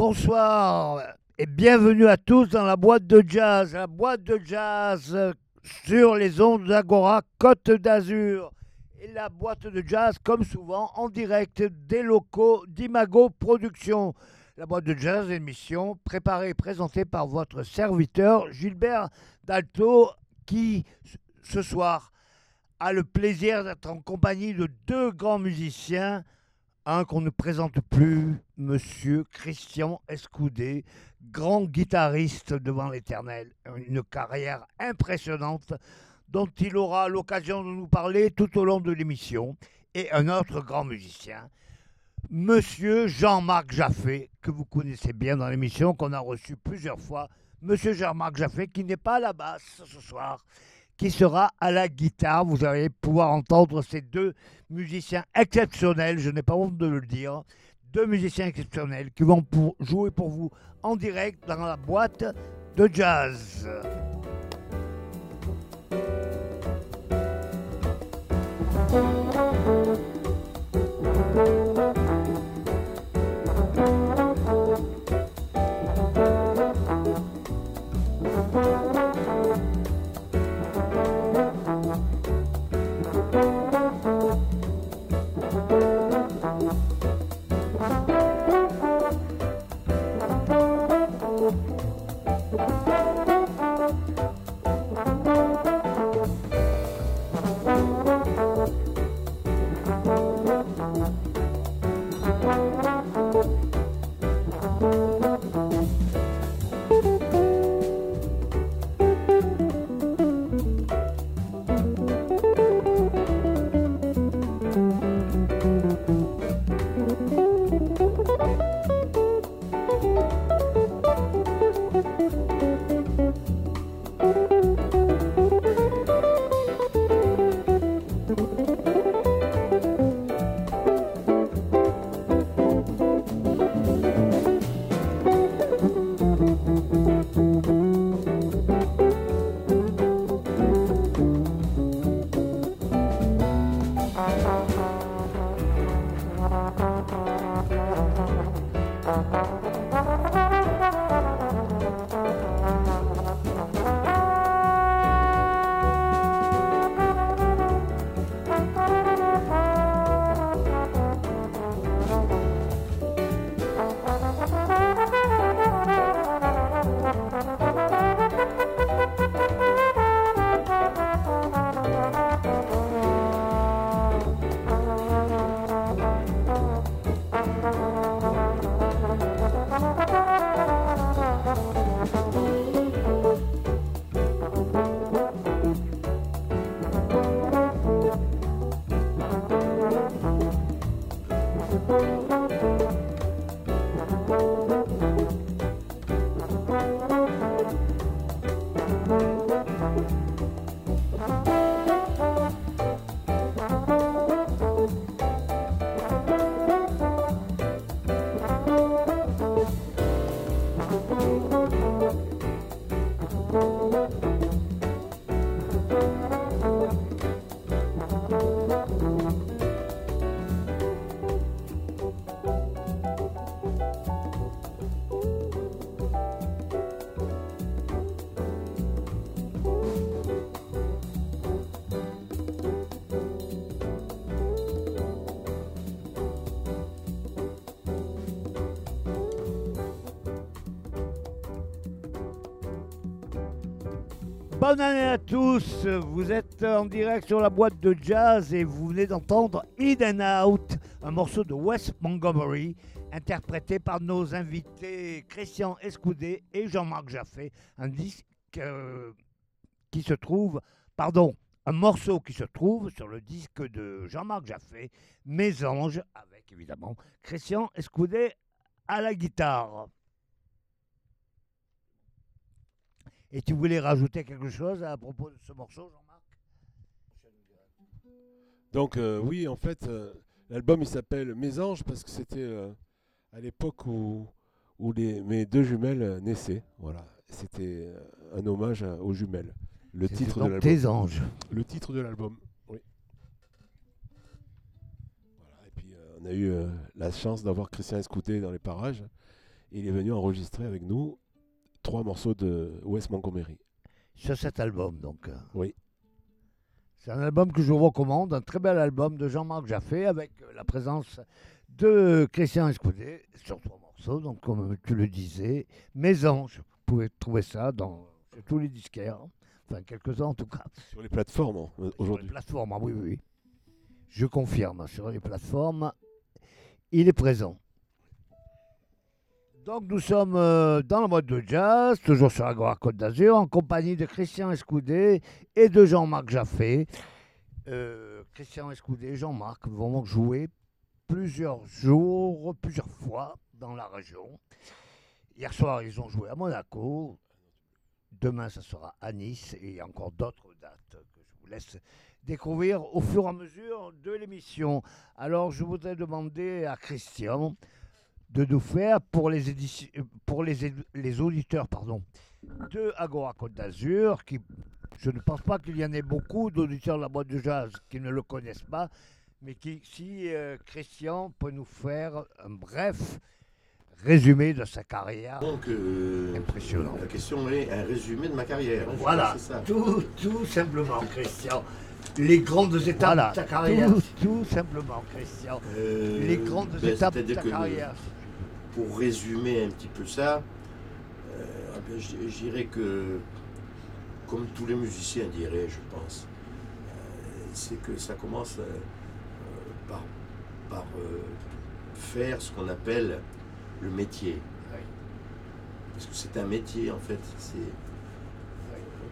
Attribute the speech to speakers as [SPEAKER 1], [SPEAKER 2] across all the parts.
[SPEAKER 1] Bonsoir et bienvenue à tous dans la boîte de jazz, la boîte de jazz sur les ondes d'Agora Côte d'Azur. Et la boîte de jazz, comme souvent, en direct des locaux d'Imago Productions. La boîte de jazz, émission préparée et présentée par votre serviteur Gilbert Dalto, qui ce soir a le plaisir d'être en compagnie de deux grands musiciens. Un qu'on ne présente plus, Monsieur Christian Escoudé, grand guitariste devant l'éternel, une carrière impressionnante dont il aura l'occasion de nous parler tout au long de l'émission, et un autre grand musicien, Monsieur Jean-Marc Jaffé, que vous connaissez bien dans l'émission, qu'on a reçu plusieurs fois. Monsieur Jean-Marc Jaffé, qui n'est pas à la basse ce soir, qui sera à la guitare. Vous allez pouvoir entendre ces deux musiciens exceptionnels, je n'ai pas honte de le dire, deux musiciens exceptionnels qui vont jouer pour vous en direct dans la boîte de jazz. Bonne année à tous, vous êtes en direct sur la boîte de jazz et vous venez d'entendre In and Out, un morceau de Wes Montgomery, interprété par nos invités Christian Escoudé et Jean-Marc Jaffé, un disque euh, qui se trouve, pardon, un morceau qui se trouve sur le disque de Jean-Marc Jaffé, Mes Anges, avec évidemment Christian Escoudé à la guitare. Et tu voulais rajouter quelque chose à propos de ce morceau, Jean-Marc?
[SPEAKER 2] Donc euh, oui, en fait, euh, l'album il s'appelle Mes anges parce que c'était euh, à l'époque où, où les, mes deux jumelles naissaient. Voilà, c'était un hommage à- aux jumelles. Le titre de
[SPEAKER 1] donc
[SPEAKER 2] l'album.
[SPEAKER 1] Tes anges.
[SPEAKER 2] Le titre de l'album. Oui. Voilà, et puis on a eu la chance d'avoir Christian Escouté dans les parages. il est venu enregistrer avec nous trois morceaux de Wes Montgomery.
[SPEAKER 1] Sur cet album, donc.
[SPEAKER 2] Oui.
[SPEAKER 1] C'est un album que je vous recommande, un très bel album de Jean-Marc Jaffé avec la présence de Christian Escoudé sur trois morceaux, donc comme tu le disais, Mes Anges. Vous pouvez trouver ça dans tous les disquaires, enfin quelques-uns en tout cas.
[SPEAKER 2] Sur les plateformes hein,
[SPEAKER 1] Sur les
[SPEAKER 2] aujourd'hui.
[SPEAKER 1] plateformes, ah oui, oui. Je confirme, sur les plateformes, il est présent. Donc nous sommes euh, dans la mode de jazz, toujours sur Agora Côte d'Azur, en compagnie de Christian Escoudé et de Jean-Marc Jaffé. Euh, Christian Escoudé et Jean-Marc vont jouer plusieurs jours, plusieurs fois dans la région. Hier soir, ils ont joué à Monaco. Demain, ça sera à Nice et il y a encore d'autres dates que je vous laisse découvrir au fur et à mesure de l'émission. Alors, je voudrais demander à Christian de nous faire pour les, éditions, pour les, les auditeurs pardon, de Agora Côte d'Azur, qui je ne pense pas qu'il y en ait beaucoup d'auditeurs de la boîte de jazz qui ne le connaissent pas, mais qui, si euh, Christian peut nous faire un bref résumé de sa carrière.
[SPEAKER 3] Donc, euh,
[SPEAKER 1] Impressionnant.
[SPEAKER 3] La question est un résumé de ma carrière. hein,
[SPEAKER 1] Voilà,
[SPEAKER 3] ça.
[SPEAKER 1] tout, tout simplement, Christian. Les grandes étapes de ta carrière. Tout, tout simplement, Christian.
[SPEAKER 3] Euh,
[SPEAKER 1] Les grandes
[SPEAKER 3] ben,
[SPEAKER 1] étapes de ta
[SPEAKER 3] que,
[SPEAKER 1] carrière.
[SPEAKER 3] Pour résumer un petit peu ça, euh, ben, je je dirais que, comme tous les musiciens diraient, je pense, euh, c'est que ça commence euh, par, par faire ce qu'on appelle le métier. Parce que c'est un métier en fait. C'est,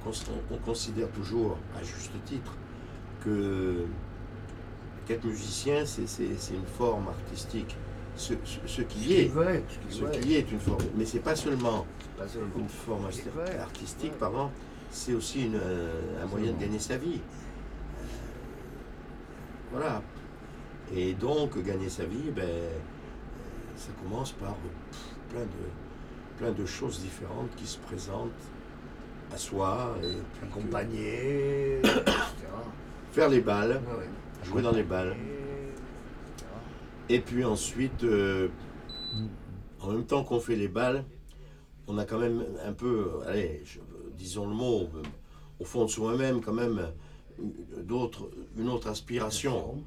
[SPEAKER 3] on, cons- on- on considère toujours, à juste titre, que qu'être musicien, c'est une forme artistique. Ce, ce- ce qui est,
[SPEAKER 1] vrai,
[SPEAKER 3] ce qui est une forme, mais c'est pas seulement
[SPEAKER 1] Pas seulement.
[SPEAKER 3] une forme artistique, pardon, c'est aussi une, euh, un moyen de gagner sa vie. Euh, Voilà. Et donc, gagner sa vie, ben, euh, ça commence par plein, de, plein de choses différentes qui se présentent à soi. Et que-
[SPEAKER 1] etc.
[SPEAKER 3] faire les balles,
[SPEAKER 1] Ouais, ouais.
[SPEAKER 3] jouer dans les balles. Et puis ensuite, euh, en même temps qu'on fait les balles, on a quand même un peu, allez, je- disons le mot, au fond de soi-même, quand même, d'autres, une autre aspiration.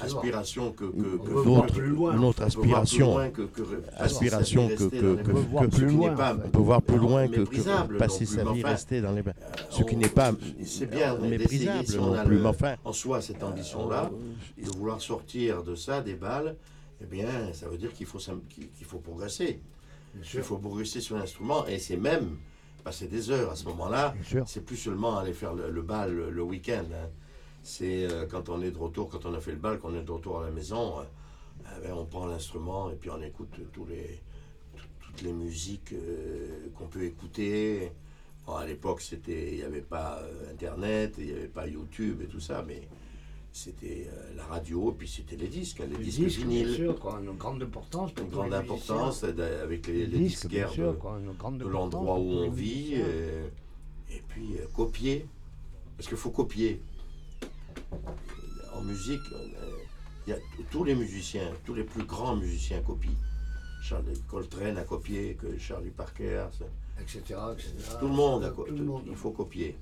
[SPEAKER 3] Aspiration que, que, que-
[SPEAKER 1] plus loin.
[SPEAKER 4] une autre
[SPEAKER 3] on peut voir plus
[SPEAKER 4] aspiration.
[SPEAKER 3] loin que- que-
[SPEAKER 4] Aspiration que- que- que-
[SPEAKER 1] plus loin.
[SPEAKER 4] peut voir plus loin que, passer sa vie
[SPEAKER 3] enfin,
[SPEAKER 4] rester dans les bains. Ce
[SPEAKER 3] on-
[SPEAKER 4] qui n'est pas
[SPEAKER 3] C'est bien d'essayer,
[SPEAKER 4] méprisable
[SPEAKER 3] si on a
[SPEAKER 4] non plus, enfin.
[SPEAKER 3] en soi cette ambition-là, de vouloir sortir de ça, des balles, eh bien, ça veut dire qu'il faut, qu'il faut progresser. Il faut progresser sur l'instrument, et c'est même passer des heures à ce moment-là. C'est plus seulement aller faire le, le bal le, le week-end. C'est euh, quand on est de retour, quand on a fait le bal, qu'on est de retour à la maison, euh, eh ben, on prend l'instrument et puis on écoute tous les, tout- toutes les musiques euh, qu'on peut écouter. Bon, à l'époque, c'était, il n'y avait pas Internet, il n'y avait pas YouTube et tout ça, mais c'était la radio, et puis c'était les disques, hein, les,
[SPEAKER 1] Les
[SPEAKER 3] disques,
[SPEAKER 1] disques, bien
[SPEAKER 3] vinyles,
[SPEAKER 1] sûr, quoi, une grande importance. pour
[SPEAKER 3] une grande
[SPEAKER 1] les
[SPEAKER 3] importance avec les,
[SPEAKER 1] disques, bien
[SPEAKER 3] disquaires
[SPEAKER 1] sûr,
[SPEAKER 3] de,
[SPEAKER 1] quoi,
[SPEAKER 3] l'endroit où on vit, et, puis euh, copier, parce qu'il faut copier. En musique, euh, il y a t- tous les musiciens, tous les plus grands musiciens copient. Charlie Coltrane a copié, que Charlie Parker,
[SPEAKER 1] etc., etc.
[SPEAKER 3] tout le monde a co-
[SPEAKER 1] Tout le monde.
[SPEAKER 3] il faut copier.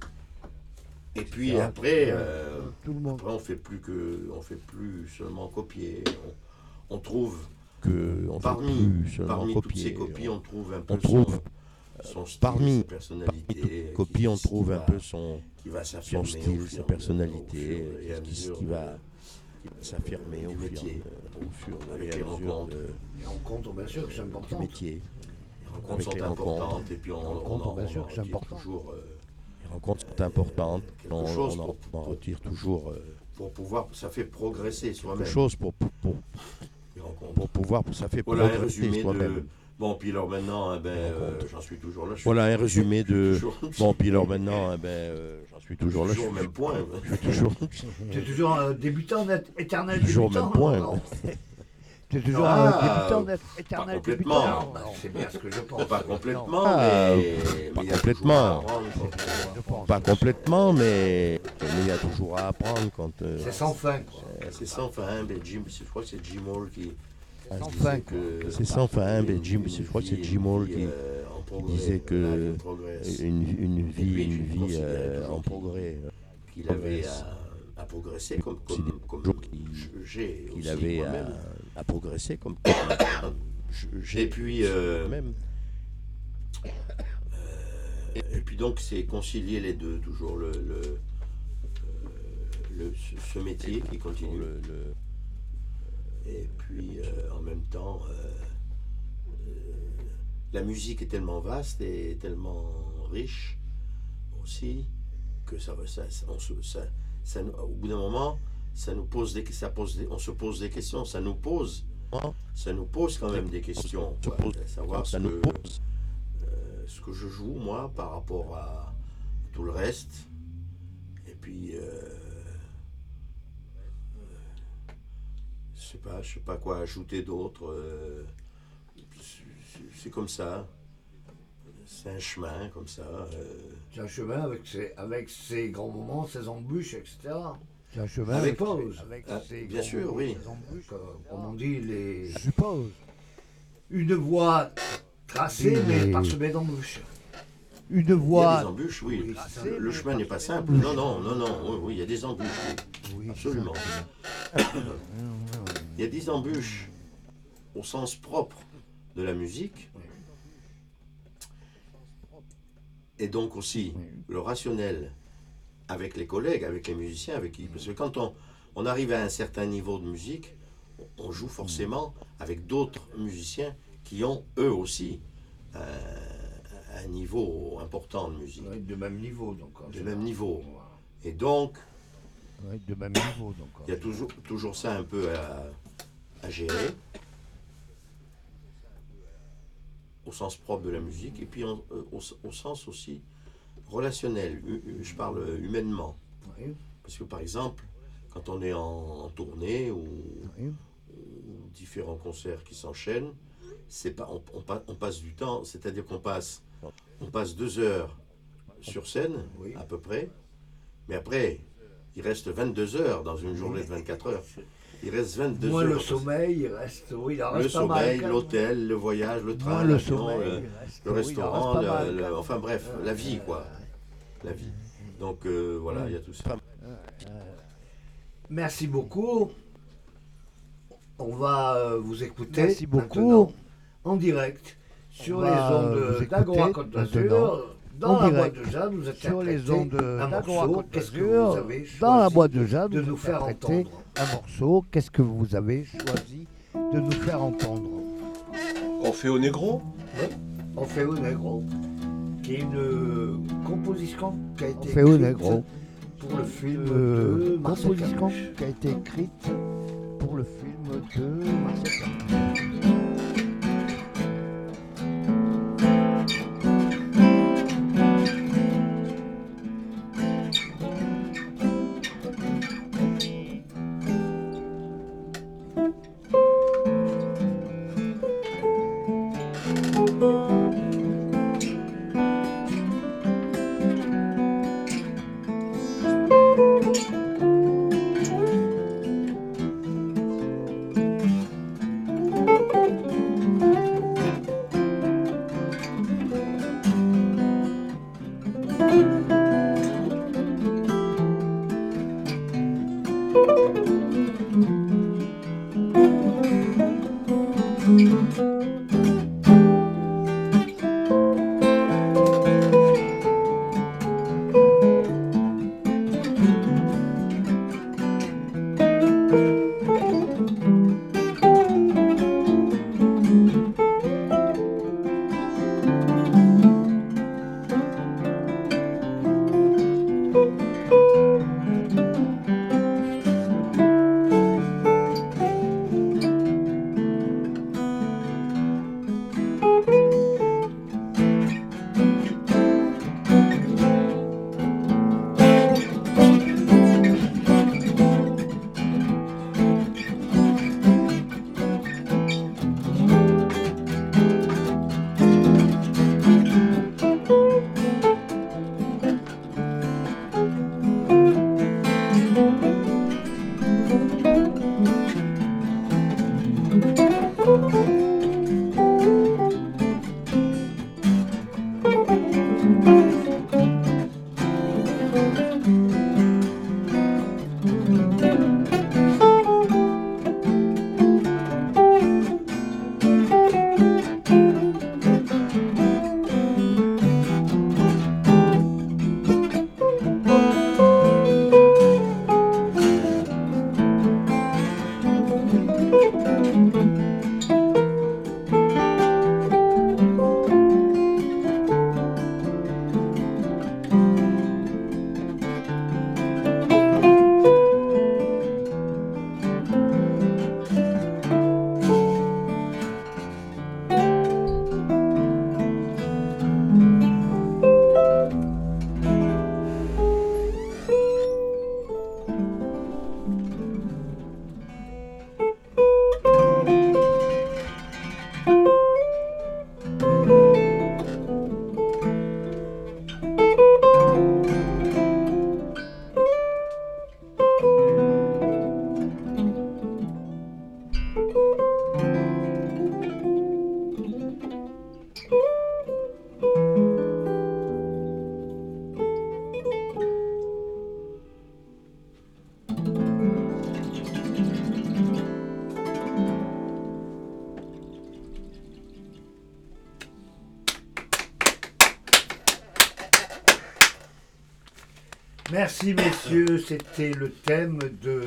[SPEAKER 3] Et puis après, euh,
[SPEAKER 1] Tout le monde.
[SPEAKER 3] après on fait plus que, on fait plus seulement copier. On, on trouve
[SPEAKER 4] que on fait
[SPEAKER 3] parmi, toutes ces copies, on trouve un peu
[SPEAKER 4] on trouve,
[SPEAKER 3] son, son style,
[SPEAKER 4] parmi-. Parmi toute copie, on trouve
[SPEAKER 3] va-
[SPEAKER 4] un peu son,
[SPEAKER 3] qui va
[SPEAKER 4] son
[SPEAKER 3] s'affirmer au
[SPEAKER 4] style, sa personnalité, qui, va s'affirmer au fur,
[SPEAKER 3] métier.
[SPEAKER 4] au fur
[SPEAKER 3] Avec
[SPEAKER 4] et à
[SPEAKER 3] les
[SPEAKER 4] mesure
[SPEAKER 3] rencontres.
[SPEAKER 4] de-
[SPEAKER 1] Les rencontres, bien sûr, que c'est
[SPEAKER 4] du
[SPEAKER 1] important.
[SPEAKER 4] métier.
[SPEAKER 3] Les rencontres sont
[SPEAKER 4] les rencontres.
[SPEAKER 3] importantes et puis on,
[SPEAKER 1] Les
[SPEAKER 3] on
[SPEAKER 1] rencontres,
[SPEAKER 3] en,
[SPEAKER 1] bien
[SPEAKER 3] on
[SPEAKER 1] sûr
[SPEAKER 3] en
[SPEAKER 1] que c'est
[SPEAKER 3] retire
[SPEAKER 1] important.
[SPEAKER 3] toujours euh,
[SPEAKER 4] Les rencontres sont importantes.
[SPEAKER 3] quelque
[SPEAKER 4] On,
[SPEAKER 3] chose
[SPEAKER 4] on en,
[SPEAKER 3] pour-
[SPEAKER 4] on en retire toujours euh,
[SPEAKER 3] pour pouvoir, ça fait progresser
[SPEAKER 4] quelque
[SPEAKER 3] soi-même.
[SPEAKER 4] chose pour, pour, pouvoir, ça fait progresser soi-même.
[SPEAKER 3] Bon, puis alors maintenant, eh ben, euh, j'en suis toujours là. je suis-
[SPEAKER 4] Voilà un résumé de.
[SPEAKER 3] toujours-
[SPEAKER 4] Bon, puis alors maintenant, eh ben, euh, j'en suis toujours là.
[SPEAKER 3] toujours au
[SPEAKER 4] je-
[SPEAKER 3] même point.
[SPEAKER 4] Je suis toujours.
[SPEAKER 1] Tu es toujours un débutant net, éternel
[SPEAKER 4] Toujours au
[SPEAKER 1] débutant.
[SPEAKER 4] même point.
[SPEAKER 1] Tu es toujours
[SPEAKER 3] Ah,
[SPEAKER 1] un débutant net, éternel
[SPEAKER 3] complètement.
[SPEAKER 1] débutant. Non, C'est bien ce que je pense.
[SPEAKER 3] Pas complètement,
[SPEAKER 4] Ah,
[SPEAKER 3] mais,
[SPEAKER 4] pas
[SPEAKER 3] mais il y a
[SPEAKER 4] complètement.
[SPEAKER 3] toujours à apprendre.
[SPEAKER 4] Pas complètement, mais mais il y a toujours à apprendre quand. euh,
[SPEAKER 1] C'est sans fin. quoi.
[SPEAKER 3] C'est sans fin, hein, mais Jim, je crois que c'est Jim Hall qui,
[SPEAKER 4] Ah,
[SPEAKER 5] Sans
[SPEAKER 4] je
[SPEAKER 5] fin,
[SPEAKER 4] disais
[SPEAKER 5] quoi.
[SPEAKER 4] que C'est sans fin, hein, mais Jim, je crois que c'est Jim Hall qui, disait que une, une vie, une vie euh, en progrès. euh,
[SPEAKER 3] qu'il avait à, à progresser comme,
[SPEAKER 4] C'est
[SPEAKER 3] comme, comme j'ai
[SPEAKER 4] qu'il avait à, progresser comme j'ai
[SPEAKER 3] puis, euh,
[SPEAKER 4] même.
[SPEAKER 3] et puis donc c'est concilier les deux toujours le, le, le- ce, ce métier qui continue
[SPEAKER 4] le, le-
[SPEAKER 3] et puis euh, en même temps euh, euh, la musique est tellement vaste et tellement riche aussi que ça, ça, on se- ça- ça nous- au bout d'un moment ça nous pose des, ça pose des- on se pose des questions ça nous pose ça nous pose quand même des questions quoi, à savoir ce que- euh, ce que je joue moi par rapport à tout le reste. Et puis euh, je sais pas je sais pas quoi ajouter d'autre euh, c'est- comme ça c'est un chemin comme ça euh,
[SPEAKER 5] C'est un chemin avec ses, avec ses grands moments, ses embûches, etc. C'est un chemin
[SPEAKER 3] Avec-
[SPEAKER 5] pause. Avec
[SPEAKER 3] Ah,
[SPEAKER 5] ses
[SPEAKER 3] bien
[SPEAKER 5] grands
[SPEAKER 3] sûr,
[SPEAKER 5] moments,
[SPEAKER 3] oui.
[SPEAKER 5] ses embûches, euh, comme on dit, les...
[SPEAKER 1] Je suppose.
[SPEAKER 5] une voie tracée, mais parsemée d'embûches.
[SPEAKER 1] Une
[SPEAKER 3] il y a
[SPEAKER 1] voie.
[SPEAKER 3] des embûches oui,
[SPEAKER 5] oui,
[SPEAKER 3] Le- chemin n'est pas simple non non non non oui, oui, il y a des embûches oui.
[SPEAKER 1] Oui,
[SPEAKER 3] absolument il y a des embûches au sens propre de la musique et donc aussi le rationnel avec les collègues, avec les musiciens, avec qui. Parce que quand on, on arrive à un certain niveau de musique, on joue forcément avec d'autres musiciens qui ont eux aussi un, un niveau important de musique.
[SPEAKER 5] Ouais, de même niveau, donc.
[SPEAKER 3] De
[SPEAKER 5] général.
[SPEAKER 3] même niveau. Et donc,
[SPEAKER 1] Ouais, de même niveau. Donc,
[SPEAKER 3] il y a toujours, toujours ça un peu à, à gérer, au sens propre de la musique, et puis en- euh, au, au sens aussi relationnel, hu- hu- je parle humainement.
[SPEAKER 5] Oui,
[SPEAKER 3] Parce que par exemple, quand on est en, en tournée ou,
[SPEAKER 1] Oui.
[SPEAKER 3] ou différents concerts qui s'enchaînent, c'est pas, on, on pa- on passe du temps, c'est-à-dire qu'on passe, on passe deux heures sur scène,
[SPEAKER 5] Oui.
[SPEAKER 3] à peu près, mais après, il reste 22 heures dans une journée de 24 heures. Il reste 22
[SPEAKER 5] Moins
[SPEAKER 3] heures.
[SPEAKER 5] le sommeil, il reste. Oui, il en
[SPEAKER 3] Le
[SPEAKER 5] reste pas mal,
[SPEAKER 3] sommeil, l'hôtel, le voyage, le train,
[SPEAKER 1] le sommeil.
[SPEAKER 3] le,
[SPEAKER 1] reste- oui,
[SPEAKER 3] restaurant, le- le- enfin bref, la vie quoi. La vie. Donc euh, voilà, il y a tout ça.
[SPEAKER 5] Merci beaucoup. On va euh, vous écouter.
[SPEAKER 1] Merci beaucoup.
[SPEAKER 5] En direct sur
[SPEAKER 1] On
[SPEAKER 5] les ondes d'Agora Côte d'Azur. Dans la boîte de jazz, vous
[SPEAKER 1] Sur les ondes d'Agora. Côte d'Azur, dans la boîte de jazz,
[SPEAKER 5] de nous faire entendre
[SPEAKER 1] un morceau. Qu'est-ce que vous avez choisi de nous faire entendre
[SPEAKER 2] On fait au négro
[SPEAKER 5] On fait au Negro, qui est une composition qui a été
[SPEAKER 1] fait au
[SPEAKER 5] écrite
[SPEAKER 1] Negro.
[SPEAKER 5] pour le film
[SPEAKER 1] Euh,
[SPEAKER 5] de Marcel
[SPEAKER 1] composition
[SPEAKER 5] Camus.
[SPEAKER 1] qui a été écrite pour le film de Marcel Camus. C'était le thème de,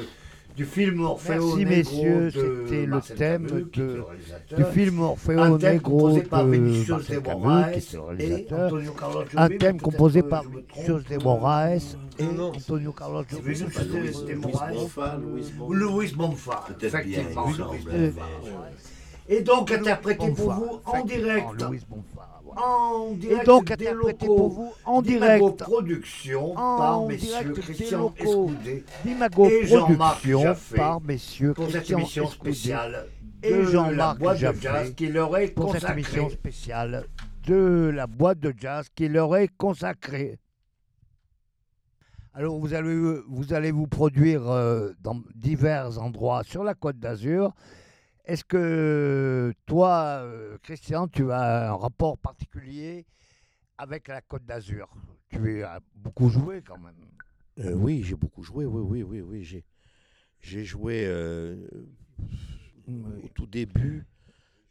[SPEAKER 1] du film Orfeo
[SPEAKER 5] Merci,
[SPEAKER 1] Negro
[SPEAKER 5] messieurs,
[SPEAKER 1] de
[SPEAKER 5] c'était le thème
[SPEAKER 1] Camus,
[SPEAKER 5] de-. Du film Orfeo
[SPEAKER 1] Un thème
[SPEAKER 5] Negro
[SPEAKER 1] composé par
[SPEAKER 5] de
[SPEAKER 1] Vinicius de
[SPEAKER 5] Marcel Camus,
[SPEAKER 1] Moraes
[SPEAKER 5] qui était le
[SPEAKER 1] et
[SPEAKER 5] réalisateur.
[SPEAKER 1] Antonio Carlos Jobim,
[SPEAKER 5] Un thème composé par. Vinicius de Moraes et. Antonio Carlos
[SPEAKER 1] C'est
[SPEAKER 5] Jobim.
[SPEAKER 1] Vinicius
[SPEAKER 4] Pas
[SPEAKER 1] de-
[SPEAKER 4] Louis. Bonfa,
[SPEAKER 1] effectivement. Et donc interprété pour vous en direct. En direct
[SPEAKER 5] Et donc interprété
[SPEAKER 1] locaux
[SPEAKER 5] pour vous en direct.
[SPEAKER 1] Production
[SPEAKER 5] En
[SPEAKER 1] par messieurs Christian. Escoudé
[SPEAKER 5] d'Imago
[SPEAKER 1] et Jean-Marc Jaffé
[SPEAKER 5] par messieurs
[SPEAKER 1] pour cette
[SPEAKER 5] Christian
[SPEAKER 1] émission
[SPEAKER 5] Escoudé
[SPEAKER 1] spéciale
[SPEAKER 5] et Jean-Marc Jaffé
[SPEAKER 1] qui leur est
[SPEAKER 5] pour cette émission spéciale de la boîte de jazz qui leur est consacrée. Alors vous allez vous, allez vous produire euh, dans divers endroits sur la côte d'Azur. Est-ce que toi, euh, Christian, tu as un rapport particulier avec la côte d'Azur? Tu as beaucoup joué quand même.
[SPEAKER 3] Euh, oui, j'ai beaucoup joué, oui, oui, oui, oui. J'ai, j'ai joué euh, au tout début,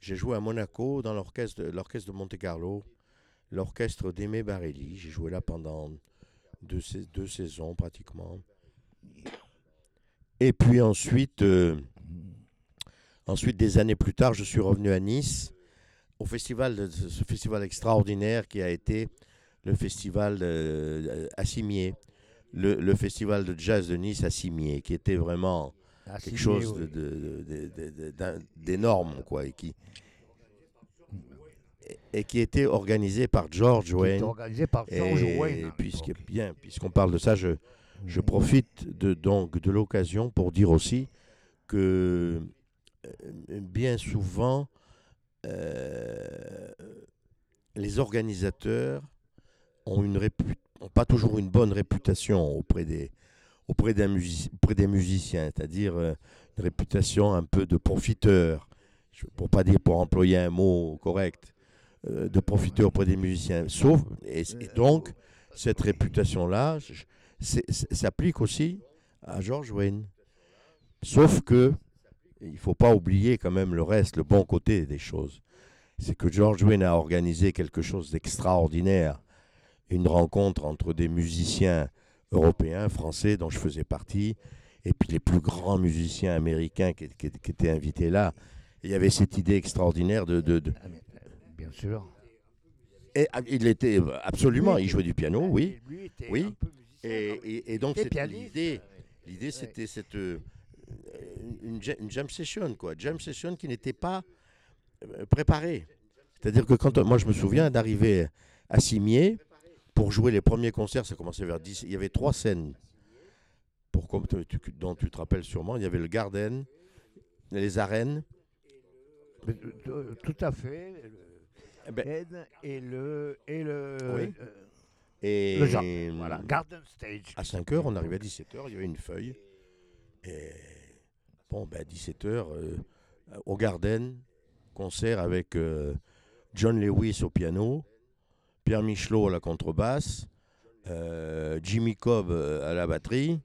[SPEAKER 3] j'ai joué à Monaco dans l'orchestre de, l'orchestre de Monte-Carlo, l'orchestre d'Aimé Barelli. J'ai joué là pendant deux, sais- deux saisons pratiquement. Et puis ensuite, euh, ensuite, des années plus tard, je suis revenu à Nice au festival, de, ce festival extraordinaire qui a été le festival euh, à Cimier le, le festival de jazz de Nice à Cimier, qui était vraiment quelque chose de- de- de- de- de- d'énorme, quoi, et qui, et, qui était organisé par George Wayne.
[SPEAKER 5] organisé par George
[SPEAKER 3] Et
[SPEAKER 5] Wayne.
[SPEAKER 3] puisque, bien, puisqu'on parle de ça, je, je profite de, donc de l'occasion pour dire aussi que euh, bien souvent, euh, les organisateurs ont, une pas toujours une bonne réputation auprès des, auprès d'un musici- auprès des musiciens, c'est-à-dire euh, une réputation un peu de profiteur, pour pas dire pour employer un mot correct, euh, de profiteur auprès des musiciens. Sauf, et, et donc, cette réputation-là s'applique aussi à George Wayne. Sauf que il faut pas oublier quand même le reste, le bon côté des choses. C'est que George Wayne a organisé quelque chose d'extraordinaire, une rencontre entre des musiciens européens, français, dont je faisais partie, et puis les plus grands musiciens américains qui, qui- qui étaient invités là. Et il y avait cette idée extraordinaire de, de- de-
[SPEAKER 5] Ah, euh, Bien sûr.
[SPEAKER 3] et, ah, il était euh, absolument, il jouait du piano, oui. Oui. Et, donc
[SPEAKER 5] était
[SPEAKER 3] c'était l'idée, l'idée c'était cette euh, une, ja- une jam session quoi, jam session qui n'était pas euh, préparée. C'est-à-dire que quand moi je me souviens d'arriver à Cimier pour jouer les premiers concerts, ça commençait vers 10, il y avait trois scènes. Pour comme tu- tu- dont tu te rappelles sûrement, il y avait le Garden, les arènes,
[SPEAKER 5] euh, euh, Tout à fait. le
[SPEAKER 3] Eh ben-
[SPEAKER 5] et le et le
[SPEAKER 3] Oui. et
[SPEAKER 5] le genre. Voilà, Garden Stage.
[SPEAKER 3] À 5 heures, on arrivait à 17 heures, il y avait une feuille. Et bon, ben, 17 heures, euh, au Garden, concert avec euh, John Lewis au piano, Pierre Michelot à la contrebasse, euh, Jimmy Cobb à la batterie,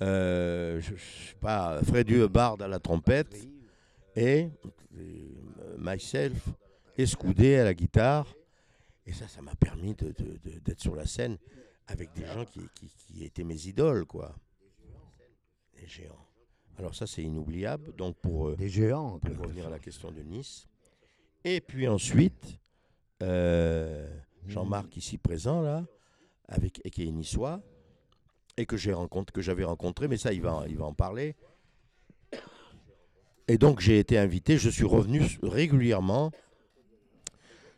[SPEAKER 3] je, je sais à la trompette, et myself, Escoudé à la guitare. Et ça, ça m'a permis d'être sur la scène avec des gens qui étaient mes idoles, quoi. Des géants. Alors ça, c'est inoubliable. Donc pour, euh,
[SPEAKER 5] Des géants. en
[SPEAKER 3] pour revenir à la question de Nice. Et puis ensuite, euh, Jean-Marc ici présent, là, avec, et qui est niçois, et que j'ai rencontré, que j'avais rencontré, mais ça, il va, en- il va en parler. Et donc j'ai été invité, je suis revenu régulièrement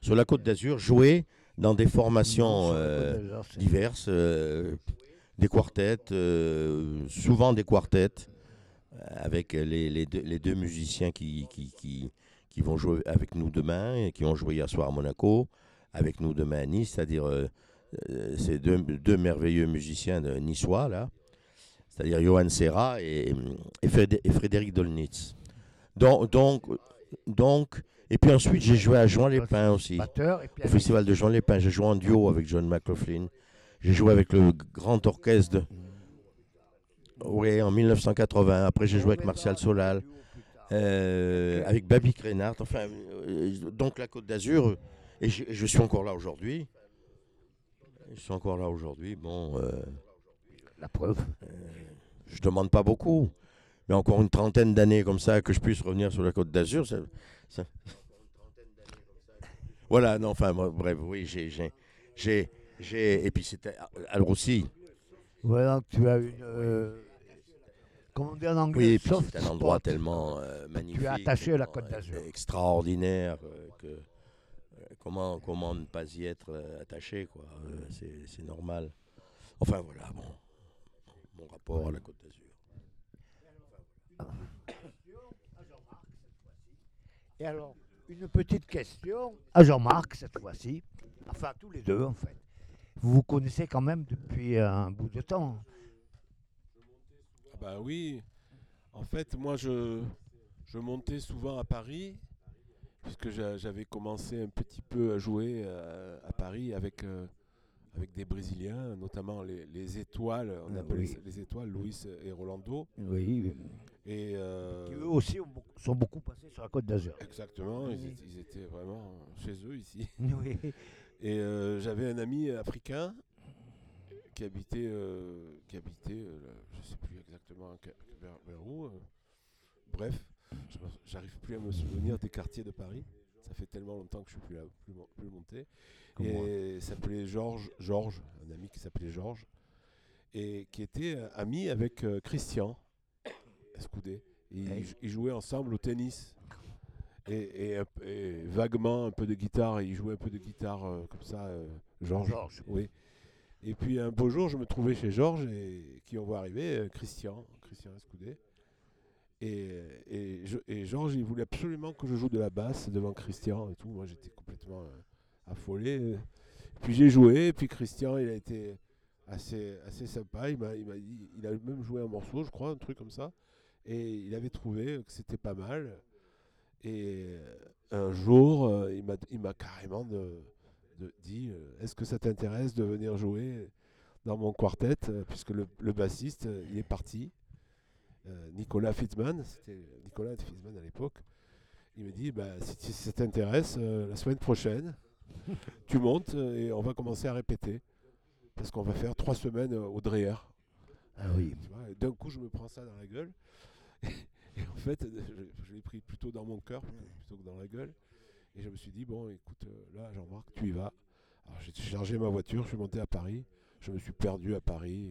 [SPEAKER 3] sur la Côte d'Azur jouer dans des formations euh, diverses, euh, des quartets, souvent des quartets, avec les, les deux, les deux musiciens qui, qui, qui, qui vont jouer avec nous demain et qui ont joué hier soir à Monaco, avec nous demain à Nice, c'est-à-dire euh, euh, ces deux, deux merveilleux musiciens de niçois, là, c'est-à-dire Johan Serra et, et, Frédé- et Frédéric Dolnitz. Donc, donc, donc, et puis ensuite j'ai joué à Jean Lépin aussi au festival de Jean Lépin. J'ai joué en duo avec John McLaughlin. J'ai joué avec le grand orchestre. Oui, en 1980. Après, j'ai joué avec Martial Solal, euh, avec Babi Crénard. Enfin, euh, donc la Côte d'Azur. Et je, je suis encore là aujourd'hui. Je suis encore là aujourd'hui. Bon, euh,
[SPEAKER 1] La preuve.
[SPEAKER 3] je demande pas beaucoup. Mais encore une trentaine d'années comme ça, que je puisse revenir sur la côte d'Azur, ça, ça- Voilà, non, enfin, moi, bref, oui, j'ai. j'ai- j'ai- j'ai- Et puis c'était. Alors aussi,
[SPEAKER 1] Voilà, tu as une. euh, comment on dit en anglais
[SPEAKER 3] oui, c'est un endroit tellement euh, magnifique.
[SPEAKER 1] attaché à la Côte
[SPEAKER 3] euh,
[SPEAKER 1] d'Azur.
[SPEAKER 3] Extraordinaire. euh, que, euh, comment, comment ne pas y être attaché, quoi. c'est- c'est normal. Enfin, voilà, bon. Mon rapport à la côte d'Azur.
[SPEAKER 1] Et alors, une petite question à Jean-Marc cette fois-ci. Enfin, tous les deux en fait. Vous vous connaissez quand même depuis un bout de temps.
[SPEAKER 2] Ah Bah oui. En fait, moi, je, je montais souvent à Paris, puisque j'a- j'avais commencé un petit peu à jouer euh, à Paris avec, euh, avec des Brésiliens, notamment les, les étoiles, on
[SPEAKER 1] Ah
[SPEAKER 2] appelle
[SPEAKER 1] oui.
[SPEAKER 2] les étoiles, Luis et Rolando.
[SPEAKER 1] Oui.
[SPEAKER 2] Et euh,
[SPEAKER 1] Qui eux aussi ont sont beaucoup passés sur la côte d'Azur.
[SPEAKER 2] exactement, ils
[SPEAKER 1] Oui.
[SPEAKER 2] étaient, ils étaient vraiment chez eux ici.
[SPEAKER 1] Oui.
[SPEAKER 2] Et euh, j'avais un ami africain qui habitait, euh, qui habitait euh, je ne sais plus exactement vers, vers où. euh. bref, j'arrive plus à me souvenir des quartiers de Paris. Ça fait tellement longtemps que je suis plus, là, plus, mon- plus monté.
[SPEAKER 1] Comme.
[SPEAKER 2] Et il s'appelait Georges, Georges, un ami qui s'appelait Georges, et qui était euh, ami avec euh, Christian Escoudé. Ils,
[SPEAKER 1] Hey.
[SPEAKER 2] ils jouaient ensemble au tennis. Et, vaguement un peu de guitare, et ils jouaient un peu de guitare euh, comme ça, euh, Georges.
[SPEAKER 1] Georges.
[SPEAKER 2] Oui. Et puis un beau jour, je me trouvais chez Georges et qui on voit arriver, euh, Christian, Christian Escoudé. Et, Georges, il voulait absolument que je joue de la basse devant Christian et tout. Moi, j'étais complètement euh, affolé. Puis j'ai joué, et puis Christian, il a été assez, assez sympa. Il m'a il m'a dit, il a même joué un morceau, je crois, un truc comme ça. Et il avait trouvé que c'était pas mal. Et euh, un jour, il m'a il m'a carrément de, de- dit euh, Est-ce que ça t'intéresse de venir jouer dans mon quartet euh, Puisque le, le bassiste, euh, il est parti. Euh, Nicolas Fitzman, c'était Nicolas Fitzman à l'époque. Il me dit bah, si, si ça t'intéresse, euh, la semaine prochaine, tu montes euh, et on va commencer à répéter. Parce qu'on va faire trois semaines euh, au Dreher.
[SPEAKER 1] Ah oui.
[SPEAKER 2] D'un coup, je me prends ça dans la gueule. Et en fait, je, je l'ai pris plutôt dans mon cœur plutôt que dans la gueule. Et je me suis dit, bon, écoute, euh, là, Jean-Marc, tu y vas. Alors, j'ai chargé ma voiture, je suis monté à Paris. Je me suis perdu à Paris.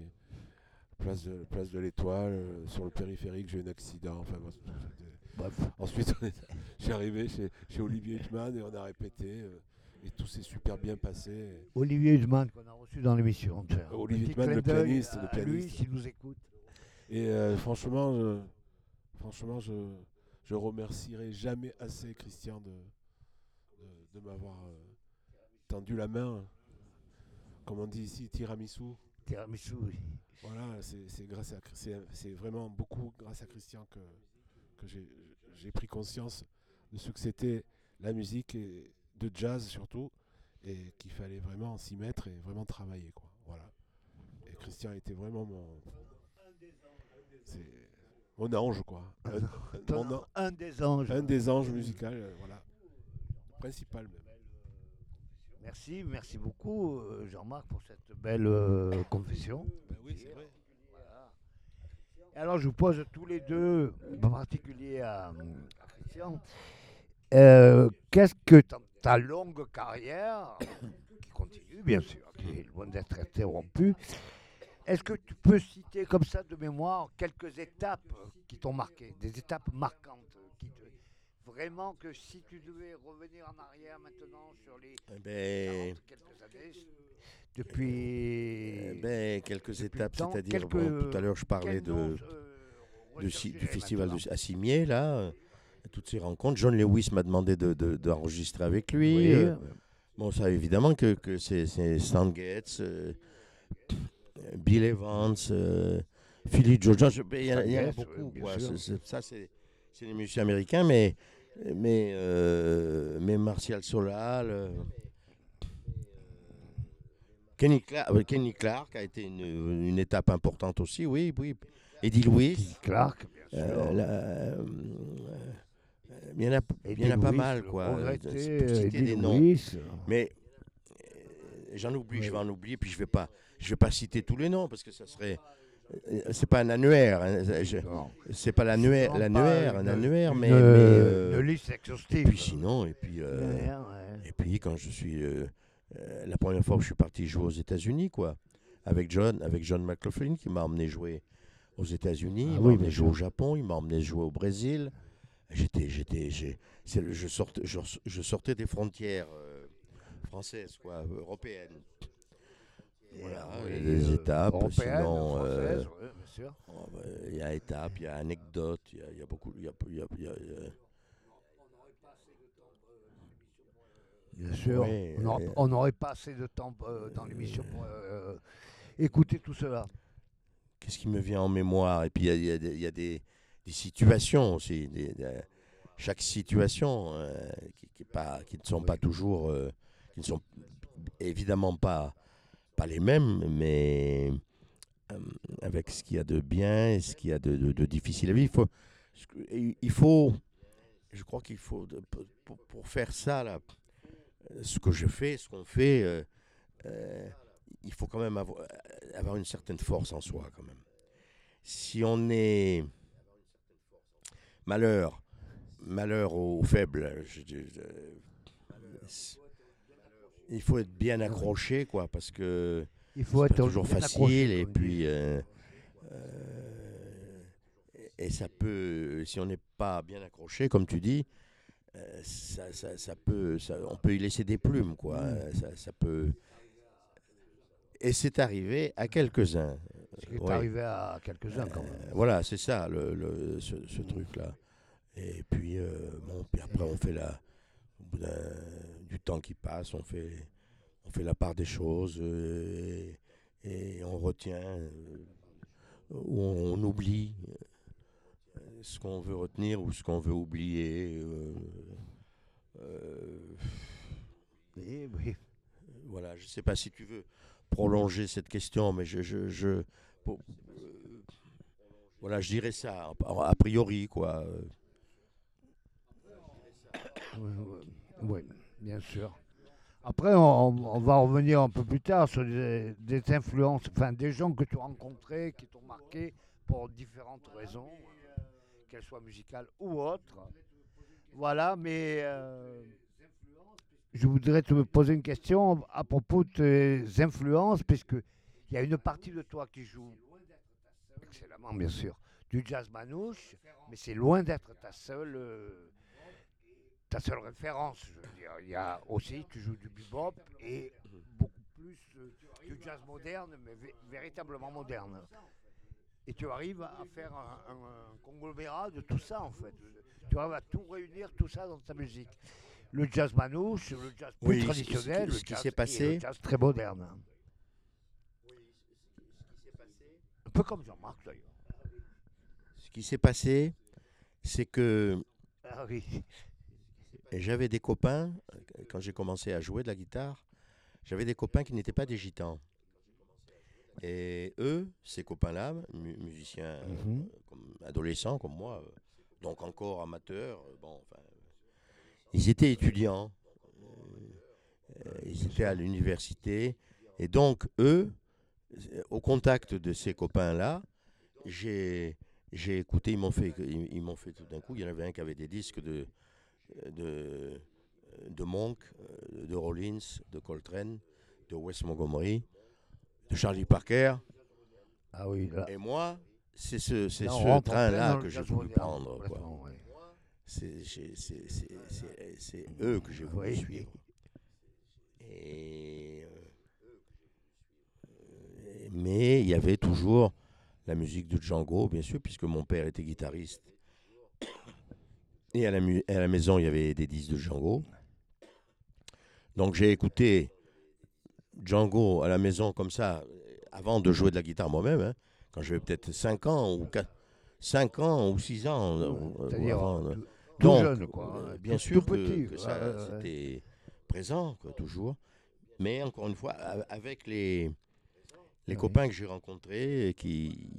[SPEAKER 2] Place de, place de l'Étoile, euh, sur le périphérique, j'ai eu un accident. Enfin. Ensuite, suis arrivé chez, chez Olivier Huttman et on a répété. euh, et tout s'est super bien passé.
[SPEAKER 1] Olivier Husman qu'on a reçu dans l'émission.
[SPEAKER 2] Olivier
[SPEAKER 1] clin
[SPEAKER 2] le pianiste, le pianiste.
[SPEAKER 1] Lui, s'il nous écoute.
[SPEAKER 2] Et euh, franchement, je, franchement, je, je remercierai jamais assez Christian de, de, m'avoir euh, tendu la main. Comme on dit ici, tiramisu.
[SPEAKER 1] Tiramisu, oui.
[SPEAKER 2] Voilà, c'est grâce à c'est vraiment beaucoup grâce à Christian que, que j'ai pris conscience de ce que c'était la musique et de jazz surtout et qu'il fallait vraiment s'y mettre et vraiment travailler quoi. Voilà. Et Christian était vraiment mon c'est mon ange quoi. Un,
[SPEAKER 1] Ton-
[SPEAKER 2] mon an-
[SPEAKER 1] un des anges.
[SPEAKER 2] un des anges musicaux, euh, voilà. Principal même.
[SPEAKER 1] Merci, merci beaucoup euh, Jean-Marc pour cette belle euh, confession.
[SPEAKER 2] Ben oui, c'est vrai.
[SPEAKER 1] Et alors je vous pose tous les deux, en particulier à, à Christian, euh, qu'est-ce que dans ta longue carrière, qui continue bien sûr, qui est loin d'être interrompue, est-ce que tu peux citer comme ça de mémoire quelques étapes qui t'ont marqué, des étapes marquantes qui te- Vraiment que si tu devais revenir en arrière maintenant sur les
[SPEAKER 3] Eh ben,
[SPEAKER 1] 40 quelques années, depuis...
[SPEAKER 3] eh ben, quelques étapes, c'est-à-dire, bon, tout à l'heure je parlais de,
[SPEAKER 1] euh,
[SPEAKER 3] de si- du festival
[SPEAKER 1] maintenant
[SPEAKER 3] de, à Cimier, là, euh, toutes ces rencontres. John Lewis m'a demandé de- de- d'enregistrer avec lui.
[SPEAKER 1] Oui,
[SPEAKER 3] euh, bon, ça évidemment que, que c'est Stan Getz, euh, Bill Evans, Philly Joe il y en a, beaucoup. quoi. ça, c'est c'est les musiciens américains, mais, mais, euh, mais Martial Solal. euh, Kenny, Clark, euh, Kenny Clark a été une, une étape importante aussi, oui, oui. Eddie Lewis.
[SPEAKER 1] Clark, bien sûr.
[SPEAKER 3] Euh, il y en a, il y en a
[SPEAKER 1] Eddie
[SPEAKER 3] pas mal, quoi. citer des noms.
[SPEAKER 1] Lewis.
[SPEAKER 3] Mais j'en oublie, je vais en oublier, puis je vais pas, je vais pas citer tous les noms parce que ça serait, c'est pas un annuaire. hein, c'est pas l'annuaire,
[SPEAKER 1] C'est
[SPEAKER 3] l'annuaire,
[SPEAKER 1] pas
[SPEAKER 3] un annuaire, mais, mais,
[SPEAKER 1] euh,
[SPEAKER 3] euh,
[SPEAKER 1] une liste exhaustive.
[SPEAKER 3] et puis sinon, et puis, euh,
[SPEAKER 1] Ouais, ouais.
[SPEAKER 3] et puis quand je suis euh, euh, la première fois que je suis parti jouer aux États-Unis, quoi, avec John, avec John McLaughlin qui m'a emmené jouer aux États-Unis,
[SPEAKER 1] Ah
[SPEAKER 3] il m'a
[SPEAKER 1] oui,
[SPEAKER 3] emmené jouer au. Japon, il m'a emmené jouer au Brésil. J'étais, j'étais, j'ai, c'est le- je sortais, je, je sortais des frontières euh, françaises, quoi, européennes. Voilà, il y a des
[SPEAKER 1] euh,
[SPEAKER 3] étapes, sinon,
[SPEAKER 1] française,
[SPEAKER 3] euh,
[SPEAKER 1] ouais, bien sûr.
[SPEAKER 3] Oh, bah, Il y a étapes, il y a anecdotes, il y a, il y a beaucoup. Il y a, il y a- il y a- il y a-
[SPEAKER 1] Bien sûr. On n'aurait-
[SPEAKER 3] euh,
[SPEAKER 1] pas assez de temps euh, dans l'émission pour euh, écouter tout cela.
[SPEAKER 3] Qu'est-ce qui me vient en mémoire Et puis il y a, il y a des- il y a des, des situations aussi. des- des- chaque situation euh, qui, qui, est pas, qui ne sont pas toujours. euh, qui ne sont évidemment pas, pas les mêmes, mais euh, avec ce qu'il y a de bien et ce qu'il y a de, difficile à vivre. Il faut, je crois qu'il faut, pour, faire ça, là, ce que je fais, ce qu'on fait, euh, euh, il faut quand même avoir, avoir une certaine force en soi, quand même. Si on est malheur, malheur aux faibles, je- je- il faut être bien accroché, quoi, parce que
[SPEAKER 1] Il faut
[SPEAKER 3] c'est
[SPEAKER 1] être
[SPEAKER 3] pas toujours facile
[SPEAKER 1] accroché,
[SPEAKER 3] et puis euh, euh, et ça peut si on n'est pas bien accroché comme tu dis euh, ça, ça, ça peut ça- on peut y laisser des plumes quoi ça, peut. Et c'est arrivé à quelques-uns.
[SPEAKER 1] Ce qui est
[SPEAKER 3] Ouais.
[SPEAKER 1] arrivé à quelques-uns quand même.
[SPEAKER 3] voilà c'est ça le, le- ce, ce truc là et puis bon puis après on fait la bout d'un- du temps qui passe on fait on fait la part des choses euh, et, et on retient euh, ou on, on oublie euh, ce qu'on veut retenir ou ce qu'on veut oublier. euh, euh,
[SPEAKER 1] Oui, oui.
[SPEAKER 3] voilà, je ne sais pas si tu veux prolonger cette question, mais je, je, je- pour- euh, voilà, je dirais ça a, a priori quoi.
[SPEAKER 1] Oui, bien sûr. Après, on, va revenir un peu plus tard sur des, des influences, enfin des gens que tu as rencontrés, qui t'ont marqué pour différentes raisons, euh, qu'elles soient musicales ou autres. Voilà, mais euh, je voudrais te poser une question à propos de tes influences, puisque il y a une partie de toi qui joue excellemment, bien sûr, du jazz manouche, mais c'est loin d'être ta seule. euh, ta seule référence. Je veux dire, il y a aussi, tu joues du bebop et beaucoup plus euh, du jazz moderne, mais vé- véritablement moderne. Et tu arrives à faire un, un- un conglomérat de tout ça, en fait. Tu arrives à tout réunir, tout ça dans ta musique. Le jazz manouche, le jazz plus
[SPEAKER 3] Oui, ce- ce
[SPEAKER 1] traditionnel,
[SPEAKER 3] qui-
[SPEAKER 1] le
[SPEAKER 3] s'est passé-
[SPEAKER 1] le jazz très moderne. Un peu comme Jean-Marc, d'ailleurs.
[SPEAKER 3] Ce qui s'est passé, c'est que
[SPEAKER 1] Ah oui.
[SPEAKER 3] Et j'avais des copains, euh, quand j'ai commencé à jouer de la guitare, j'avais des copains qui n'étaient pas des gitans. Et eux, ces copains-là, mu- musiciens euh,
[SPEAKER 1] Mhm.
[SPEAKER 3] comme adolescents comme moi, euh, donc encore amateurs, euh, bon, ils étaient étudiants, ils étaient à l'université, et donc eux, au contact de ces copains-là, j'ai j'ai écouté, ils m'ont fait, ils, ils m'ont fait tout d'un coup, il y en avait un qui avait des disques de de, de Monk, euh, de Rollins, de Coltrane, de Wes Montgomery, de Charlie Parker.
[SPEAKER 1] Ah oui, là.
[SPEAKER 3] Et moi, c'est ce, train-là que j'ai voulu prendre. quoi.
[SPEAKER 1] complètement, ouais.
[SPEAKER 3] C'est, eux que j'ai voulu
[SPEAKER 1] Oui.
[SPEAKER 3] suivre. Et, euh, mais il y avait toujours la musique de Django, bien sûr, puisque mon père était guitariste. Et à la, mu- à la maison, il y avait des disques de Django. Donc j'ai écouté Django à la maison comme ça, euh, avant de jouer de la guitare moi-même, hein, quand j'avais peut-être 5 ans ou 4, 5 ans ou 6 ans. euh, ou
[SPEAKER 1] C'est-à-dire
[SPEAKER 3] avant,
[SPEAKER 1] euh,
[SPEAKER 3] euh,
[SPEAKER 1] tout, tout
[SPEAKER 3] donc,
[SPEAKER 1] jeune, quoi.
[SPEAKER 3] euh,
[SPEAKER 1] hein,
[SPEAKER 3] bien
[SPEAKER 1] tout-
[SPEAKER 3] sûr que,
[SPEAKER 1] petit.
[SPEAKER 3] que
[SPEAKER 1] ouais,
[SPEAKER 3] ça,
[SPEAKER 1] ouais, ouais.
[SPEAKER 3] c'était présent, quoi, toujours. Mais encore une fois, avec les, les
[SPEAKER 1] Ouais.
[SPEAKER 3] copains que j'ai rencontrés et qui,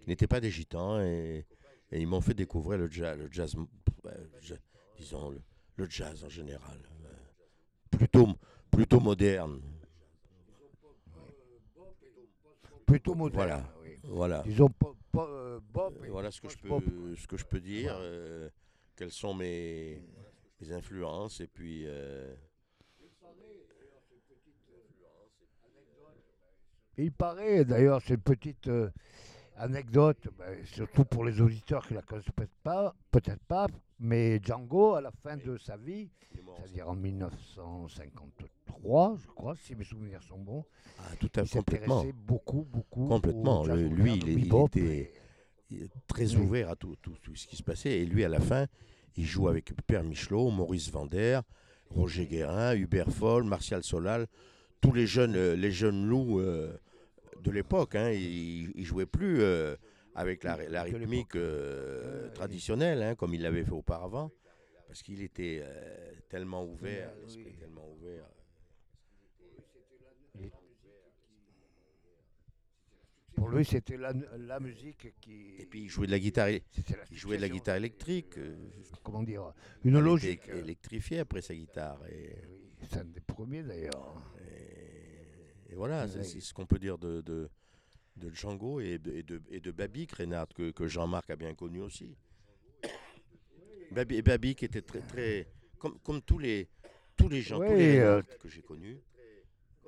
[SPEAKER 3] qui n'étaient pas des gitans et, et ils m'ont fait découvrir le jazz, le jazz, euh, ja- disons le, le jazz en général, euh, plutôt plutôt moderne.
[SPEAKER 1] Plutôt moderne.
[SPEAKER 3] Voilà.
[SPEAKER 1] oui.
[SPEAKER 3] Voilà.
[SPEAKER 1] disons euh,
[SPEAKER 3] Voilà ce que je peux, ce que je peux dire.
[SPEAKER 1] Voilà.
[SPEAKER 3] euh, quelles sont mes, mes influences et puis. euh,
[SPEAKER 1] Il paraît, d'ailleurs, c'est une petite euh, anecdote, ben, surtout pour les auditeurs qui la connaissent peut-être pas, peut-être pas, mais Django, à la fin de sa vie, c'est-à-dire en 1953, je crois, si mes souvenirs sont bons,
[SPEAKER 3] Ah, tout à
[SPEAKER 1] il s'intéressait beaucoup, beaucoup.
[SPEAKER 3] Complètement. Le- lui, il est- il était-
[SPEAKER 1] et-
[SPEAKER 3] Il est très ouvert à tout, tout, tout ce qui se passait. Et lui, à la fin, il joue avec Pierre Michelot, Maurice Vander, Roger Guérin, Hubert Foll, Martial Solal, tous les jeunes, euh, les jeunes loups euh, de l'époque. Hein. Il, il jouait plus euh, avec la, rythmique euh, traditionnelle, hein, comme il l'avait fait auparavant, parce qu'il était euh, tellement ouvert, l'esprit tellement ouvert.
[SPEAKER 1] Pour lui, c'était la, la musique qui.
[SPEAKER 3] Et puis il jouait de la guitare, il jouait de la guitare électrique. euh,
[SPEAKER 1] Comment dire Une
[SPEAKER 3] il était
[SPEAKER 1] logique.
[SPEAKER 3] éc- électrifié après sa guitare. Et,
[SPEAKER 1] Oui, C'est un des premiers d'ailleurs.
[SPEAKER 3] et- et voilà, c'est ce qu'on peut dire de, de, de Django et de, et de, et de Babic, Reynard, que, que Jean-Marc a bien connu aussi. Babic était très, très comme, comme tous les, tous les gens, tous
[SPEAKER 1] Oui,
[SPEAKER 3] les
[SPEAKER 1] euh,
[SPEAKER 3] que j'ai connus,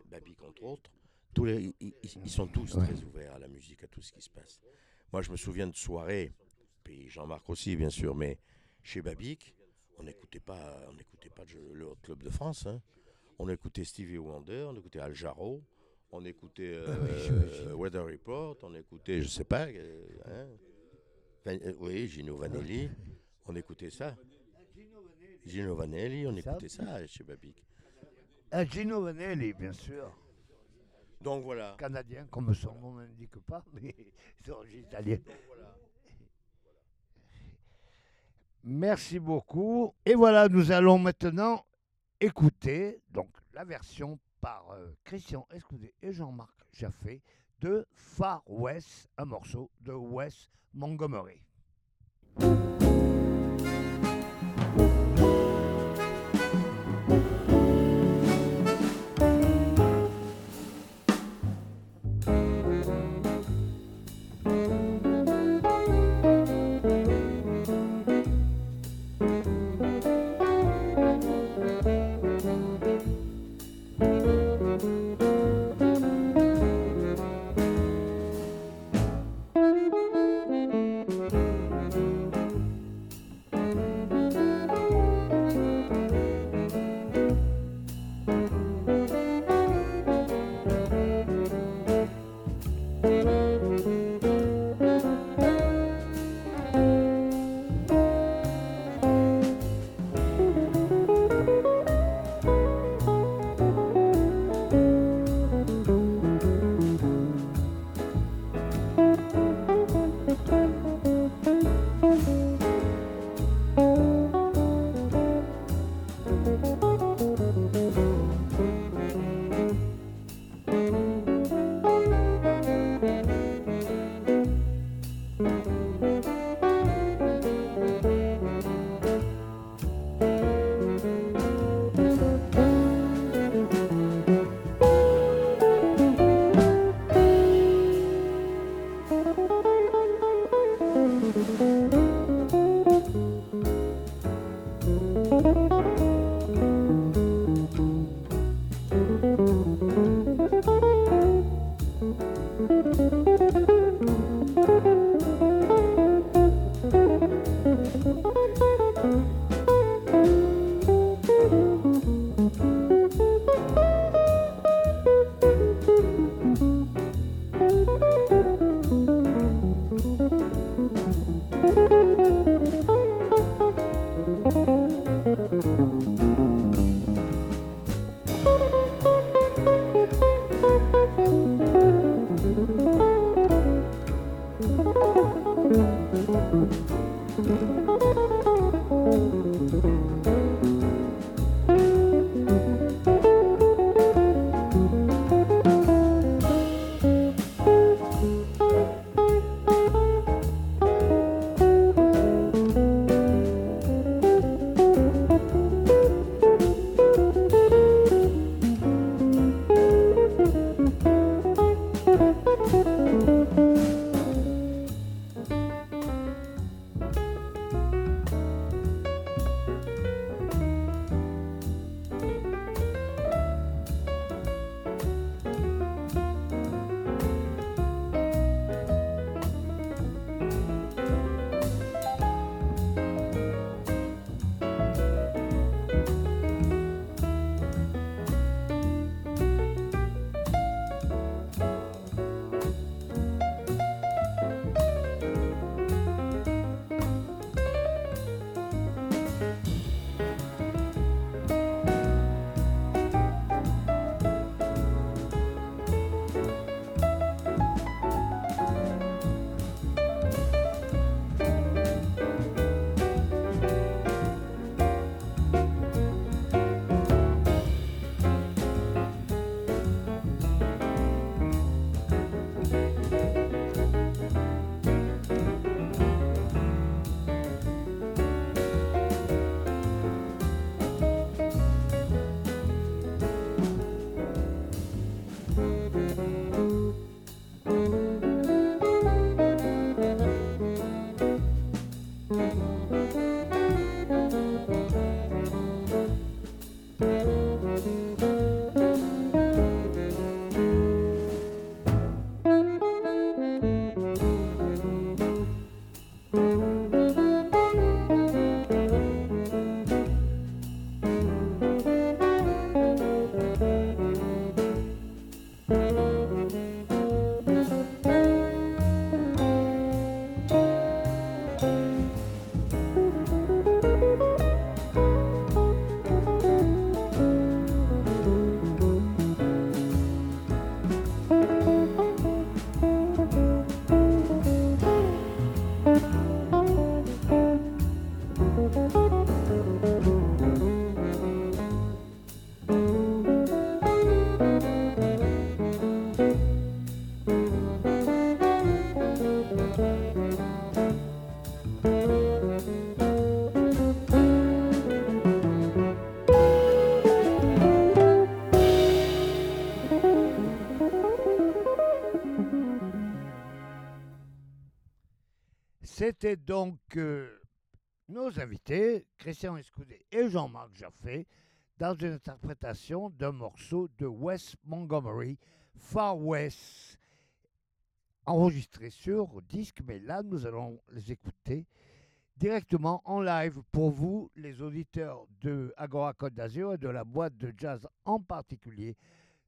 [SPEAKER 3] Babic entre autres, tous les, ils, sont tous
[SPEAKER 1] Ouais.
[SPEAKER 3] très ouverts à la musique, à tout ce qui se passe. Moi, je me souviens de soirées, puis Jean-Marc aussi, bien sûr, mais chez Babic, on n'écoutait pas, on n'écoutait pas le, Club de France. hein. On écoutait Stevie Wonder, on écoutait Al Jarreau, on écoutait euh,
[SPEAKER 1] Ah oui, j'imagine.
[SPEAKER 3] Weather Report, on écoutait, je sais pas, euh, hein, Van- euh, oui, Gino Vanelli, on écoutait ça. Gino Vanelli, on écoutait ça chez Babic.
[SPEAKER 1] Ah, Gino Vanelli, bien sûr.
[SPEAKER 3] Donc voilà.
[SPEAKER 1] Canadien, comme son nom n'indique pas, mais d'origine italienne. Merci beaucoup. Et voilà, nous allons maintenant écouter donc la version par euh, Christian Escoudé et Jean-Marc Jaffé de Far West, un morceau de Wes Montgomery. C'était donc euh, nos invités, Christian Escoudé et Jean-Marc Jaffé, dans une interprétation d'un morceau de Wes Montgomery, Far West, enregistré sur disque, mais là nous allons les écouter directement en live. Pour vous, les auditeurs de Agora Côte d'Azur et de la boîte de jazz en particulier,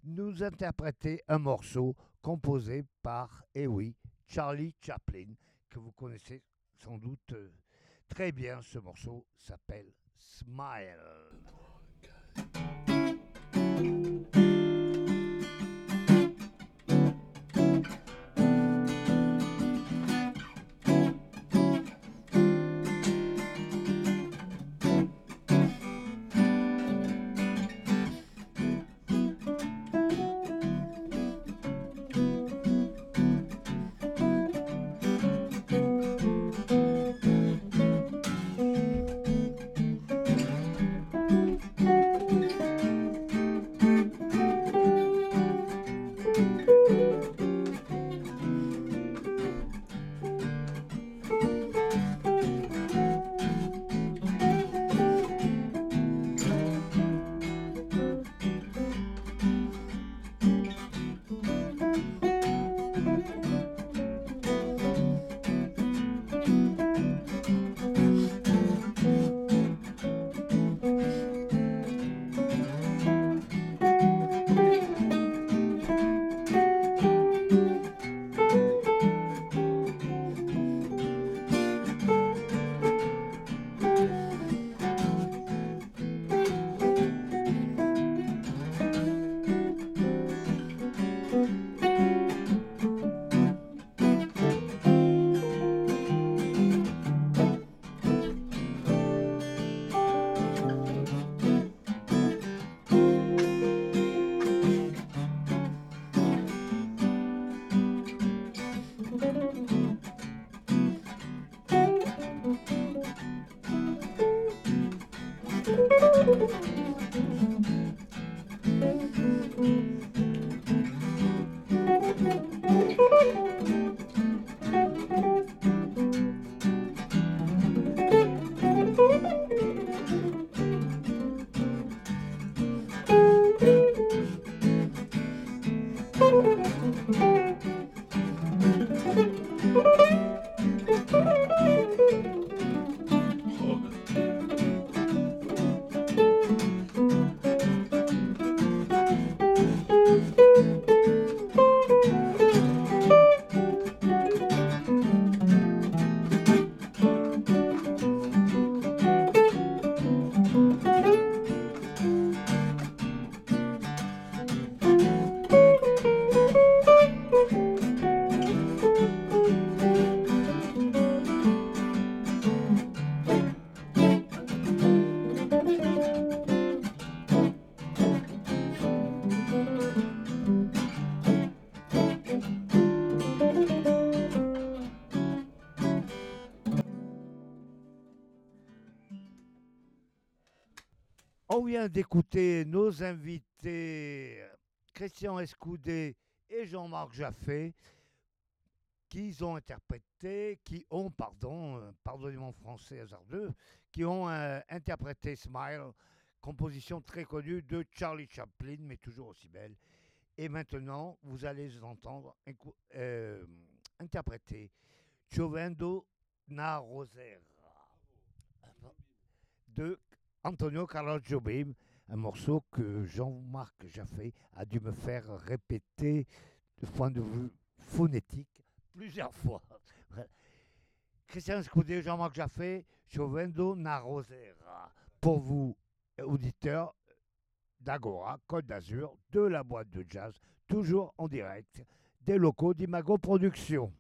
[SPEAKER 1] nous interpréter un morceau composé par, eh oui, Charlie Chaplin que vous connaissez sans doute euh, très bien. Ce morceau s'appelle Smile. D'écouter nos invités Christian Escoudé et Jean-Marc Jaffé qui ont interprété, qui ont, pardon, euh, pardonnez mon français hasardeux, qui ont euh, interprété Smile, composition très connue de Charlie Chaplin, mais toujours aussi belle. Et maintenant, vous allez entendre euh, interpréter Giovendo na Rosera de Antonio Carlos Jobim, un morceau que Jean-Marc Jaffé a dû me faire répéter de point de vue phonétique plusieurs fois. Christian Scoudé, Jean-Marc Jaffé, Giovendo na Rosera. Pour vous, auditeurs d'Agora, Côte d'Azur, de la boîte de jazz, toujours en direct des locaux d'Imago Productions.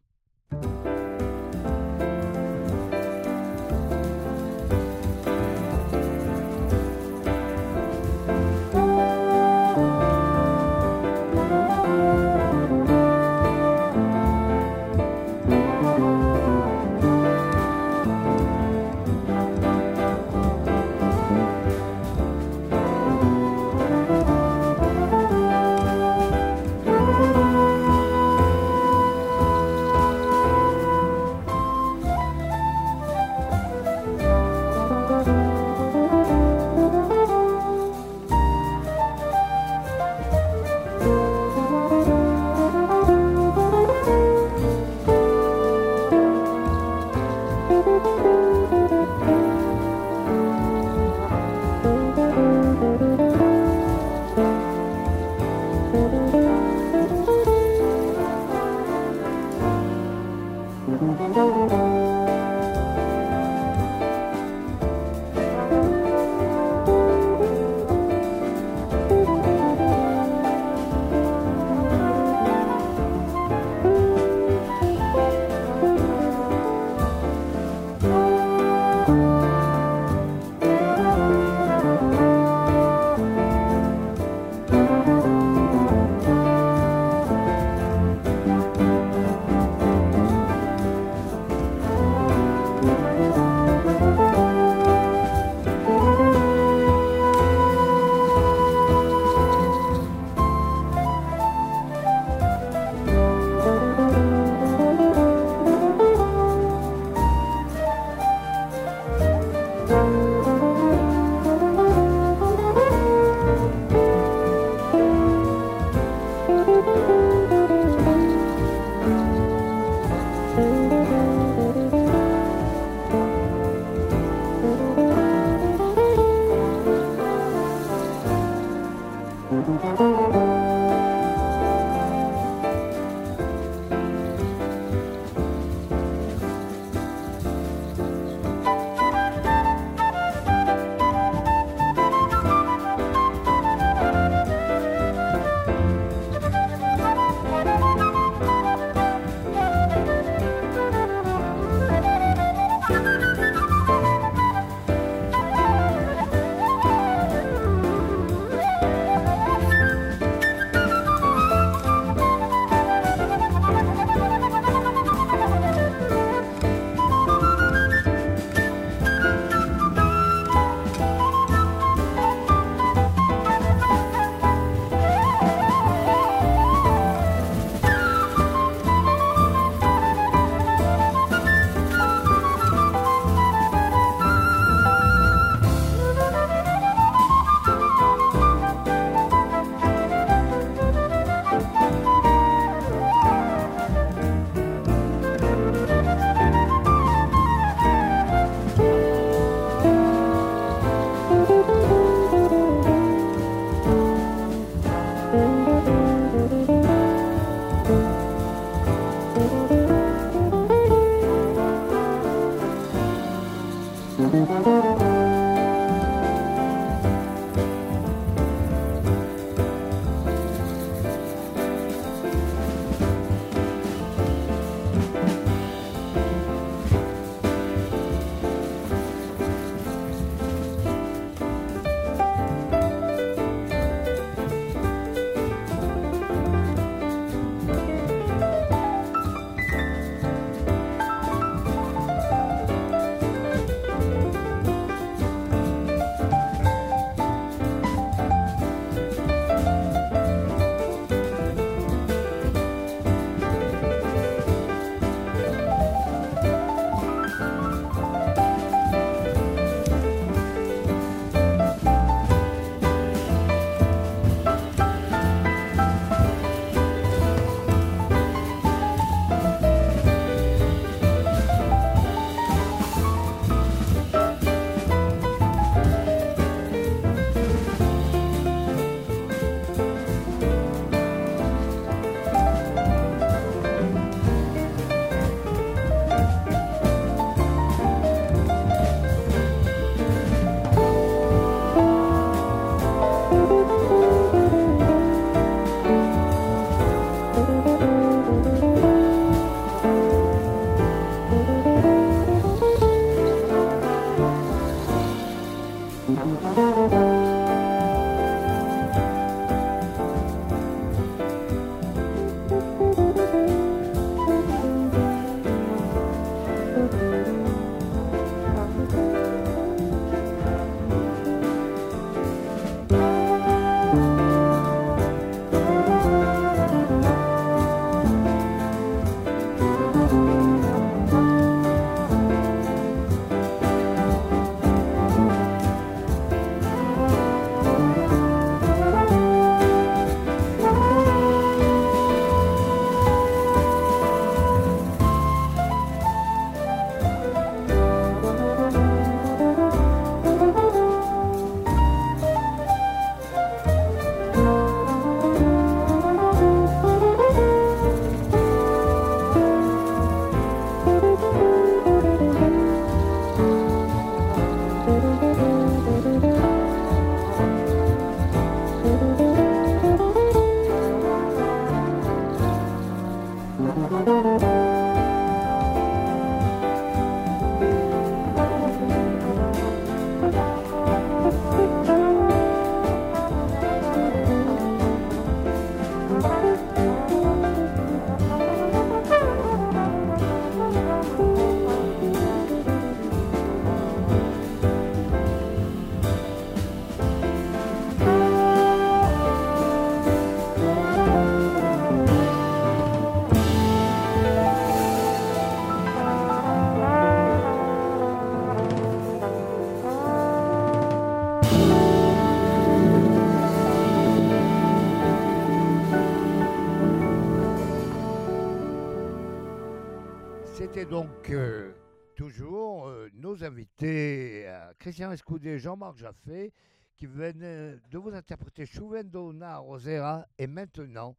[SPEAKER 1] Christian Jean-Marc Jaffé, qui venaient de vous interpréter Chouvendona Rosera. Et maintenant,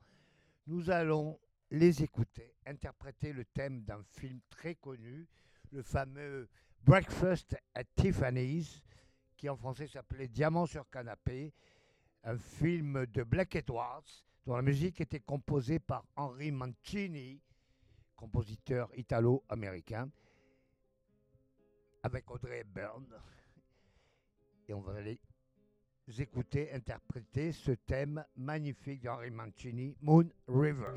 [SPEAKER 1] nous allons les écouter, interpréter le thème d'un film très connu, le fameux Breakfast at Tiffany's, qui en français s'appelait Diamant sur canapé, un film de Black Edwards, dont la musique était composée par Henry Mancini, compositeur italo-américain, avec Audrey Hepburn. Et on va les écouter interpréter ce thème magnifique d'Henri Mancini, Moon River.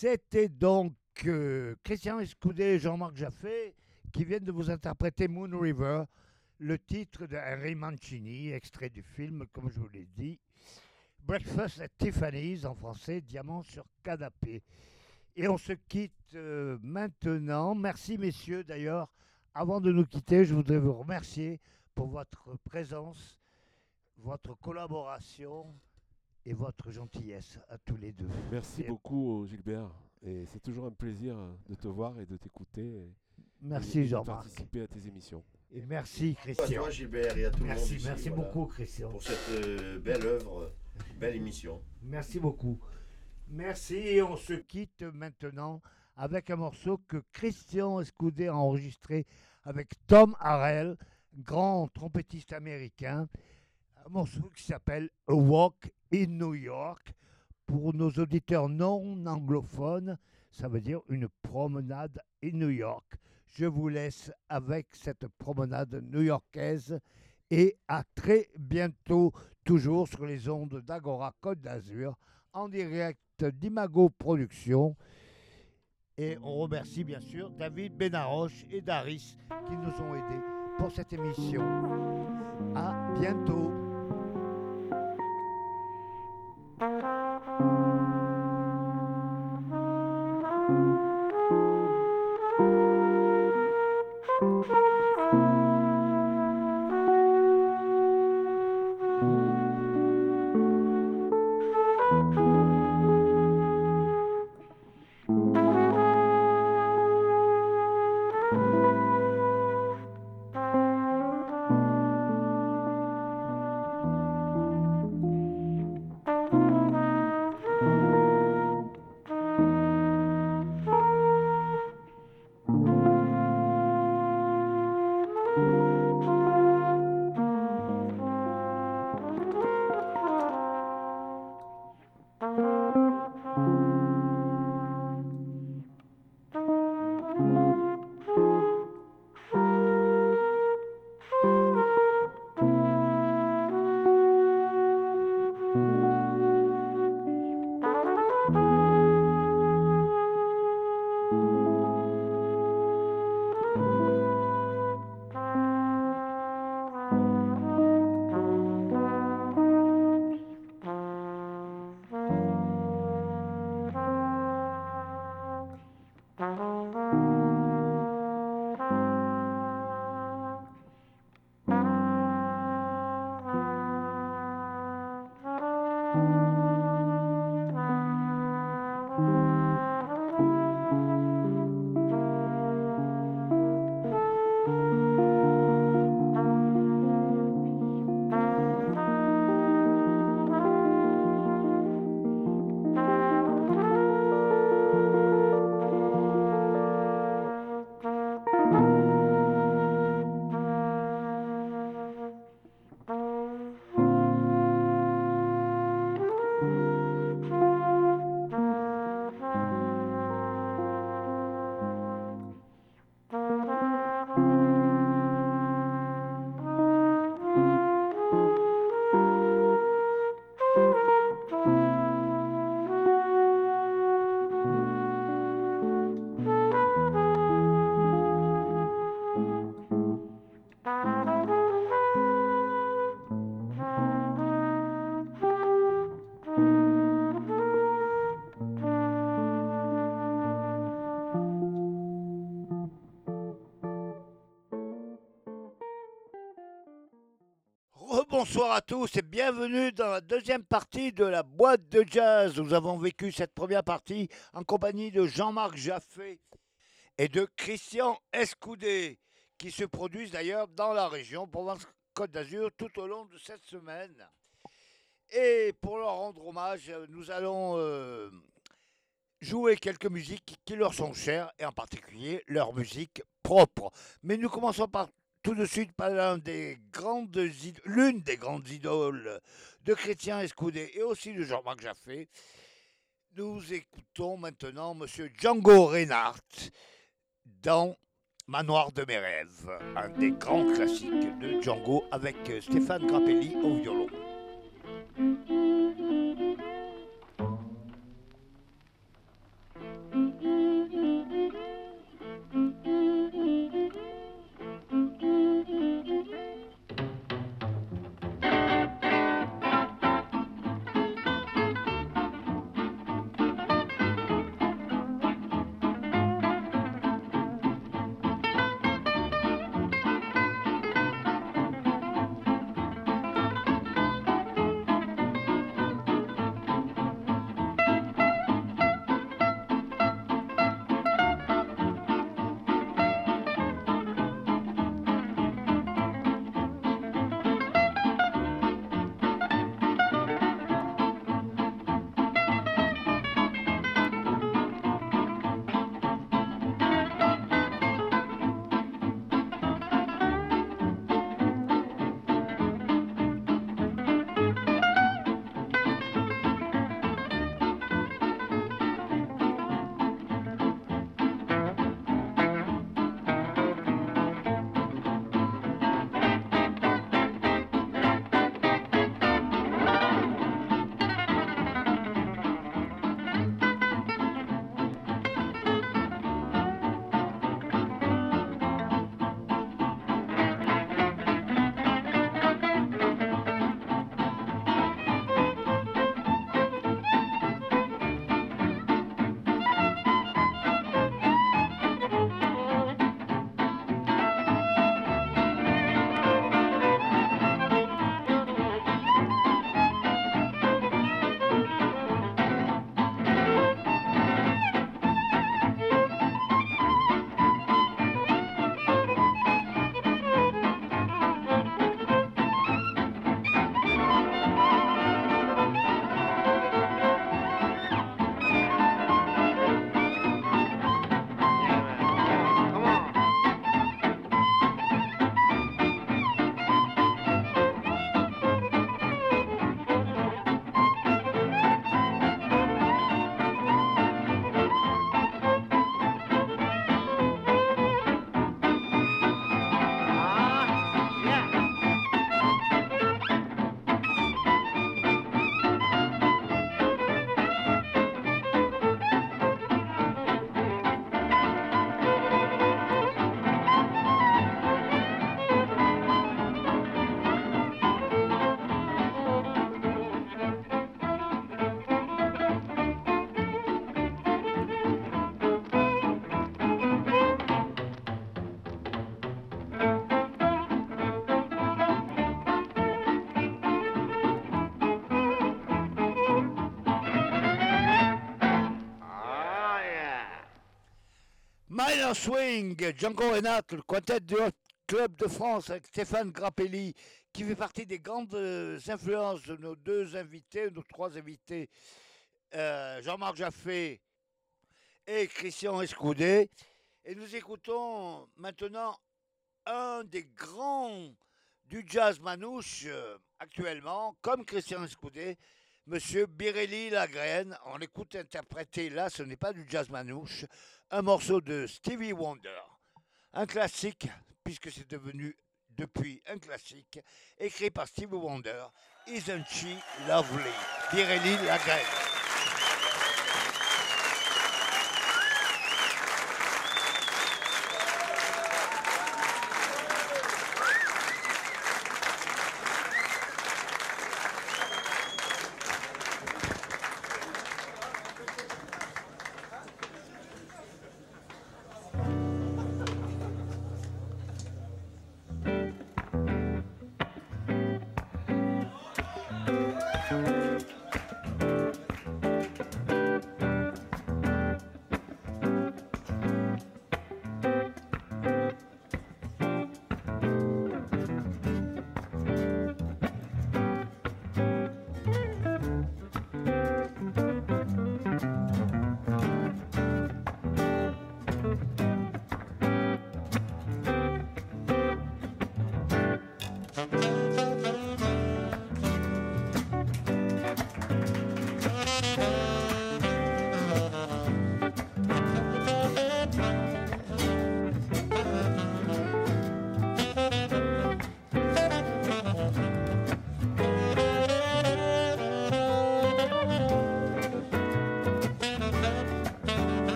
[SPEAKER 1] C'était donc euh, Christian Escoudé et Jean-Marc Jaffé qui viennent de vous interpréter Moon River, le titre de Henry Mancini, extrait du film, comme je vous l'ai dit. Breakfast at Tiffany's en français, Diamant sur canapé. Et on se quitte euh, maintenant. Merci messieurs d'ailleurs. Avant de nous quitter, je voudrais vous remercier pour votre présence, votre collaboration et votre gentillesse à tous les deux.
[SPEAKER 2] Merci
[SPEAKER 1] Et-
[SPEAKER 2] beaucoup Gilbert. Et c'est toujours un plaisir de te voir et de t'écouter.
[SPEAKER 1] Merci
[SPEAKER 2] et de
[SPEAKER 1] Jean-Marc.
[SPEAKER 2] participer à tes émissions.
[SPEAKER 1] Et merci
[SPEAKER 4] À
[SPEAKER 1] Christian.
[SPEAKER 4] toi Gilbert et à tout le monde
[SPEAKER 1] Merci,
[SPEAKER 4] ici,
[SPEAKER 1] merci
[SPEAKER 4] voilà,
[SPEAKER 1] beaucoup Christian.
[SPEAKER 4] pour cette euh, belle œuvre, belle émission.
[SPEAKER 1] Merci beaucoup. Merci et on se quitte maintenant avec un morceau que Christian Escoudé a enregistré avec Tom Harrell, grand trompettiste américain. Un morceau qui s'appelle A Walk in New York. Pour nos auditeurs non anglophones, ça veut dire une promenade in New York. Je vous laisse avec cette promenade new-yorkaise et à très bientôt, toujours sur les ondes d'Agora Côte d'Azur, en direct d'Imago Productions. Et on remercie bien sûr David Benaroche et Daris qui nous ont aidés pour cette émission. À bientôt. thank you Rebonsoir à tous et bienvenue dans la deuxième partie de la boîte de jazz. Nous avons vécu cette première partie en compagnie de Jean-Marc Jaffé et de Christian Escoudé, qui se produisent d'ailleurs dans la région Provence-Côte d'Azur tout au long de cette semaine. Et pour leur rendre hommage, nous allons euh, jouer quelques musiques qui leur sont chères et en particulier leur musique propre. Mais nous commençons par tout de suite par l'une des grandes, idoles de Chrétien Escoudé et aussi de Jean-Marc Jaffé. Nous écoutons maintenant Monsieur Django Reinhardt dans Manoir de mes rêves, un des grands classiques de Django avec Stéphane Grappelli au violon. Swing, Django Renat, le quintet du Club de France avec Stéphane Grappelli, qui fait partie des grandes euh, influences de nos deux invités, nos trois invités, euh, Jean-Marc Jaffé et Christian Escoudé. Et nous écoutons maintenant un des grands du jazz manouche euh, actuellement, comme Christian Escoudé, Monsieur Birelli Lagraine. On écoute interpréter là, ce n'est pas du jazz manouche, un morceau de Stevie Wonder, un classique, puisque c'est devenu depuis un classique, écrit par Stevie Wonder, Isn't She Lovely? Birelli Lagraine.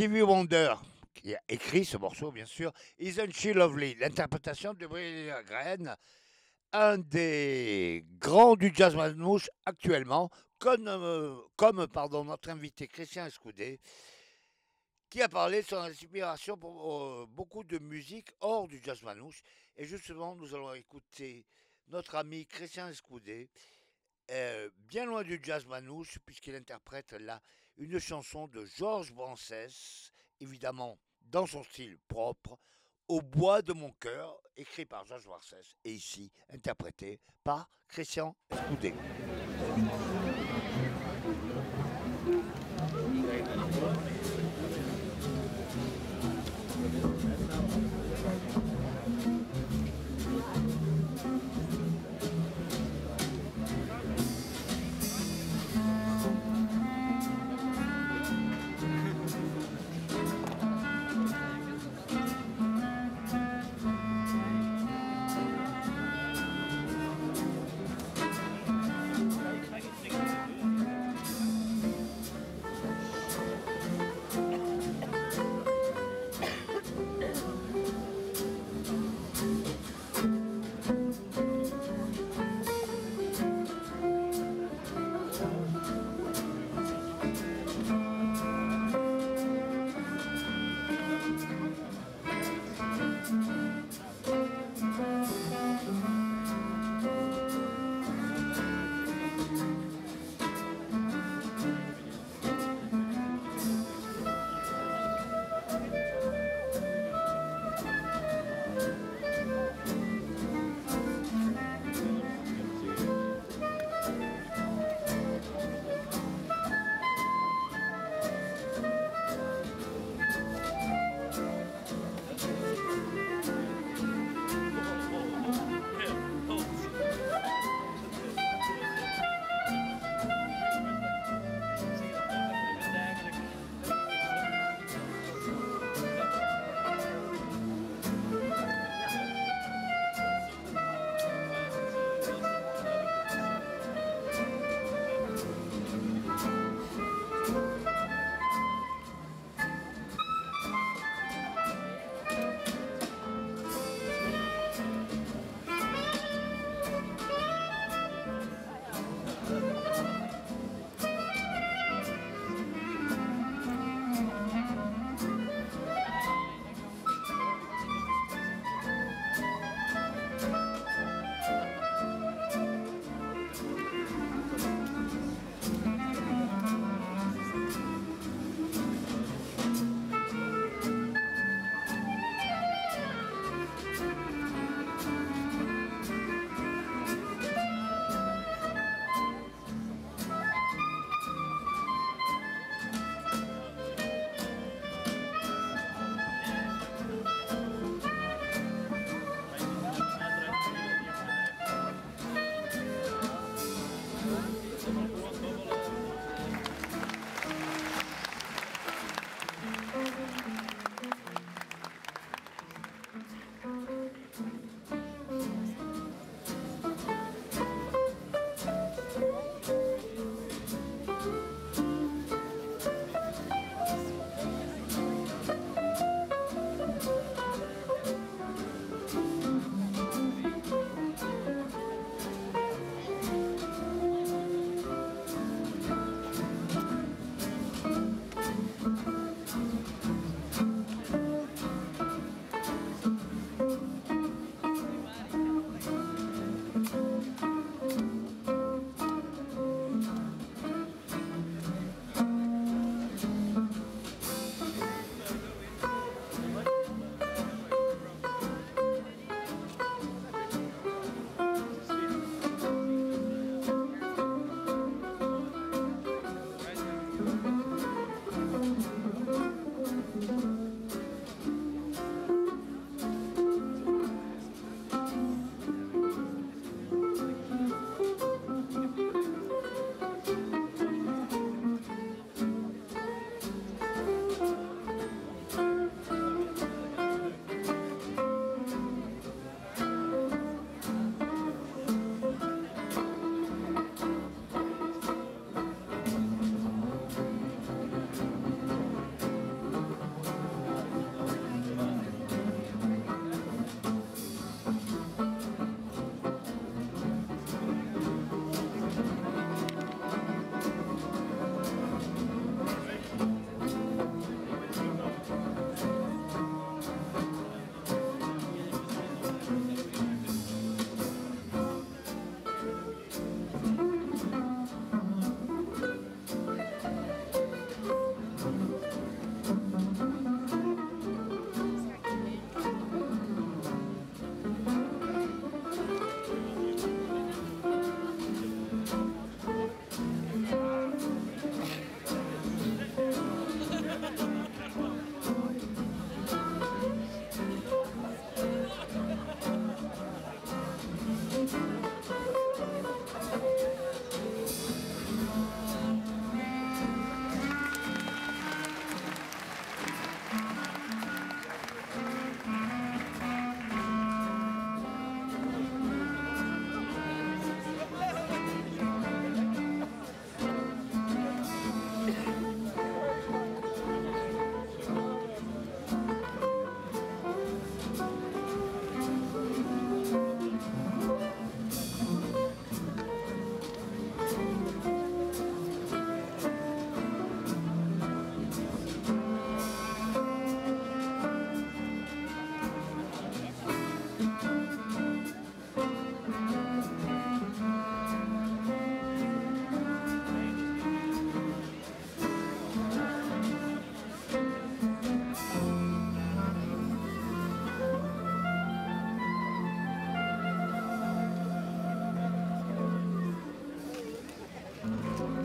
[SPEAKER 1] Stevie Wonder, qui a écrit ce morceau, bien sûr, Isn't She Lovely? L'interprétation de Billy Lagren, un des grands du jazz manouche actuellement, comme, euh, comme pardon, notre invité Christian Escoudé, qui a parlé de son inspiration pour euh, beaucoup de musique hors du jazz manouche. Et justement, nous allons écouter notre ami Christian Escoudé, euh, bien loin du jazz manouche, puisqu'il interprète là une chanson de Georges Brancès, évidemment dans son style propre, Au bois de mon cœur, écrit par Georges Brancès, et ici interprété par Christian Escoudé.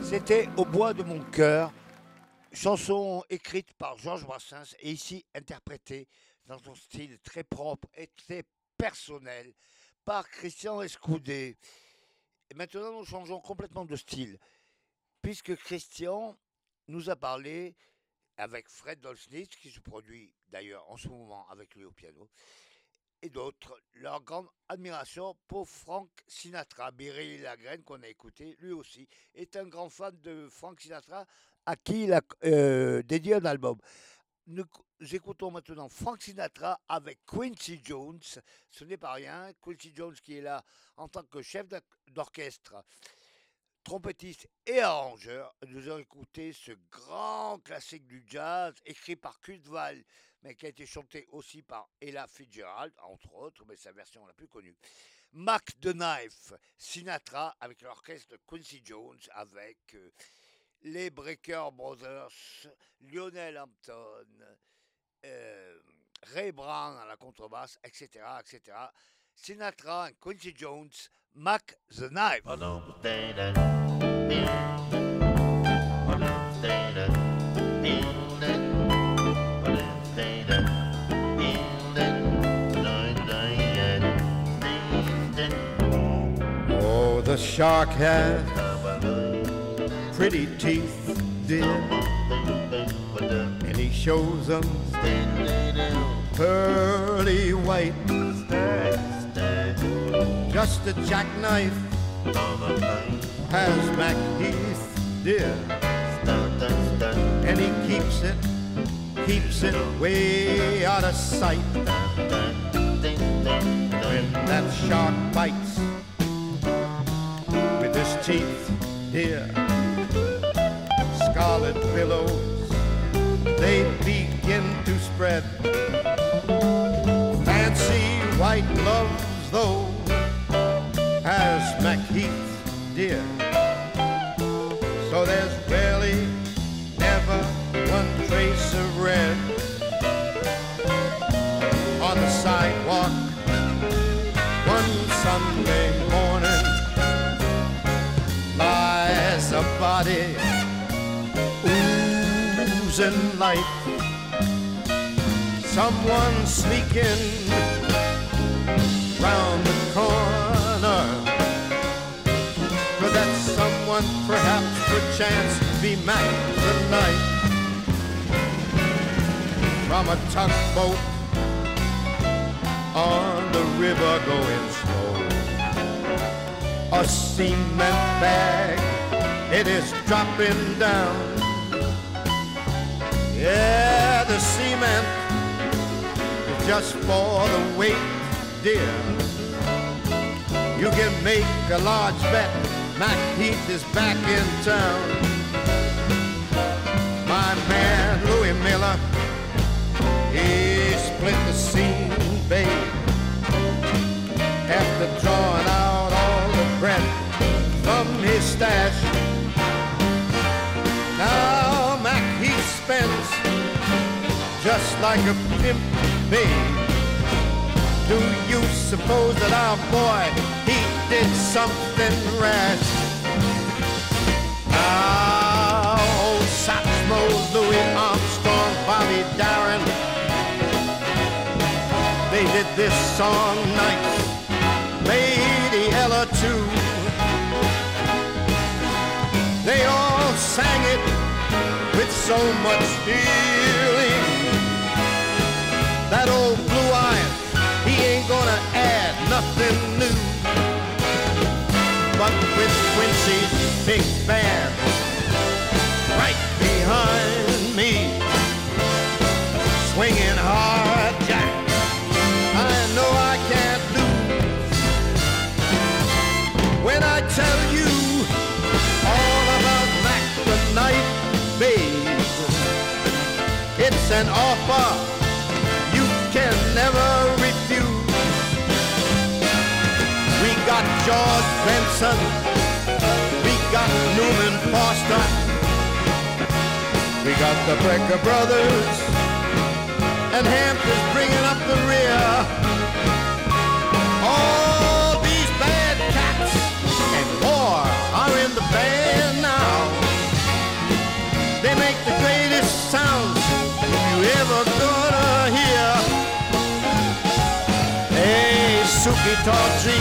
[SPEAKER 1] C'était Au bois de mon cœur, chanson écrite par Georges Brassens et ici interprétée dans son style très propre et très personnel par Christian Escoudé. Et maintenant, nous changeons complètement de style, puisque Christian nous a parlé avec Fred Dolznitz, qui se produit d'ailleurs en ce moment avec lui au piano, et d'autres, leur grande admiration pour Frank Sinatra. Biréli Lagraine, qu'on a écouté, lui aussi, est un grand fan de Frank Sinatra, à qui il a euh, dédié un album. Nous écoutons maintenant Frank Sinatra avec Quincy Jones. Ce n'est pas rien. Quincy Jones qui est là en tant que chef d'orchestre, trompettiste et arrangeur. Nous avons écouté ce grand classique du jazz écrit par Kurt Weill mais qui a été chanté aussi par Ella Fitzgerald, entre autres, mais sa version la plus connue. Mac the Knife, Sinatra avec l'orchestre Quincy Jones, avec euh, les Breaker Brothers, Lionel Hampton, euh, Ray Brown à la contrebasse, etc., etc. Sinatra Quincy Jones, Mac the Knife.
[SPEAKER 6] The shark has pretty teeth, dear, and he shows them pearly white. Just a jackknife has Mac Heath, dear, and he keeps it, keeps it way out of sight. When that shark bites his teeth, dear. Scarlet billows, they begin to spread. Fancy white gloves, though, has Macheath, dear. So there's barely never one trace of red body oozing light. Someone sneaking round the corner. Could that someone perhaps perchance be Mac the night from a tugboat on the river going slow? a cement bag. It is dropping down. Yeah, the cement is just for the weight, dear. You can make a large bet. Mac Heath is back in town. My man Louis Miller, he split the scene, babe. After drawing out all the breath from his stash. He spends just like a pimp, babe. Do you suppose that our boy he did something rash? Now old Satchmo, Louis Armstrong, Bobby Darin, they did this song nice. Lady Ella too. They all sang it so much feeling. That old blue eye, he ain't gonna add nothing new. But with Quincy's big band It's an offer you can never refuse. We got George Benson, we got Newman Foster, we got the Brecker Brothers, and Hampton's bringing up the rear. Suki Torchi,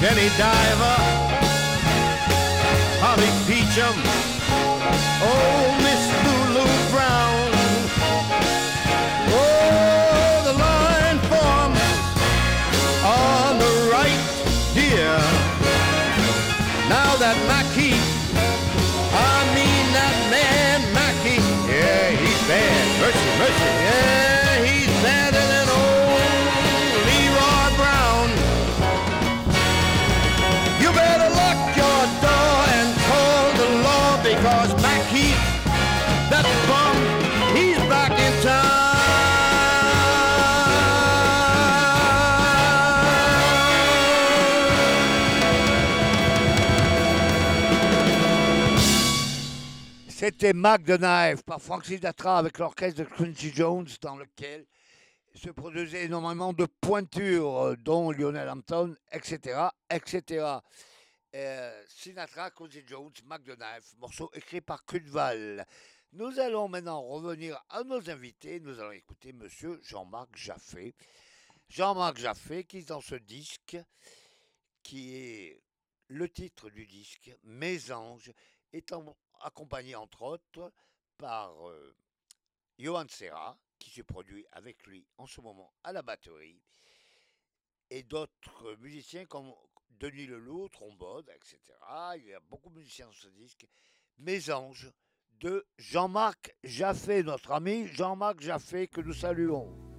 [SPEAKER 6] Jenny Diver, Holly Peachum, oh Miss Lulu Brown, oh the line form on the right, dear. Now that Mackie, I mean that man Mackie, yeah he's bad, mercy, mercy, yeah
[SPEAKER 1] C'était Mac the Knife par Frank Sinatra avec l'orchestre de Quincy Jones dans lequel se produisait énormément de pointures, euh, dont Lionel Hampton, etc. etc. Euh, Sinatra, Quincy Jones, Mac Knife, morceau écrit par Cudval. Nous allons maintenant revenir à nos invités. Nous allons écouter Monsieur Jean-Marc Jaffé. Jean-Marc Jaffé qui dans ce disque, qui est le titre du disque, Mes anges, étant accompagné entre autres par euh, Johan Serra, qui se produit avec lui en ce moment à la batterie, et d'autres musiciens comme Denis Leloup, trombone, etc. Il y a beaucoup de musiciens dans ce disque. Mes anges de Jean-Marc Jaffé, notre ami Jean-Marc Jaffé, que nous saluons.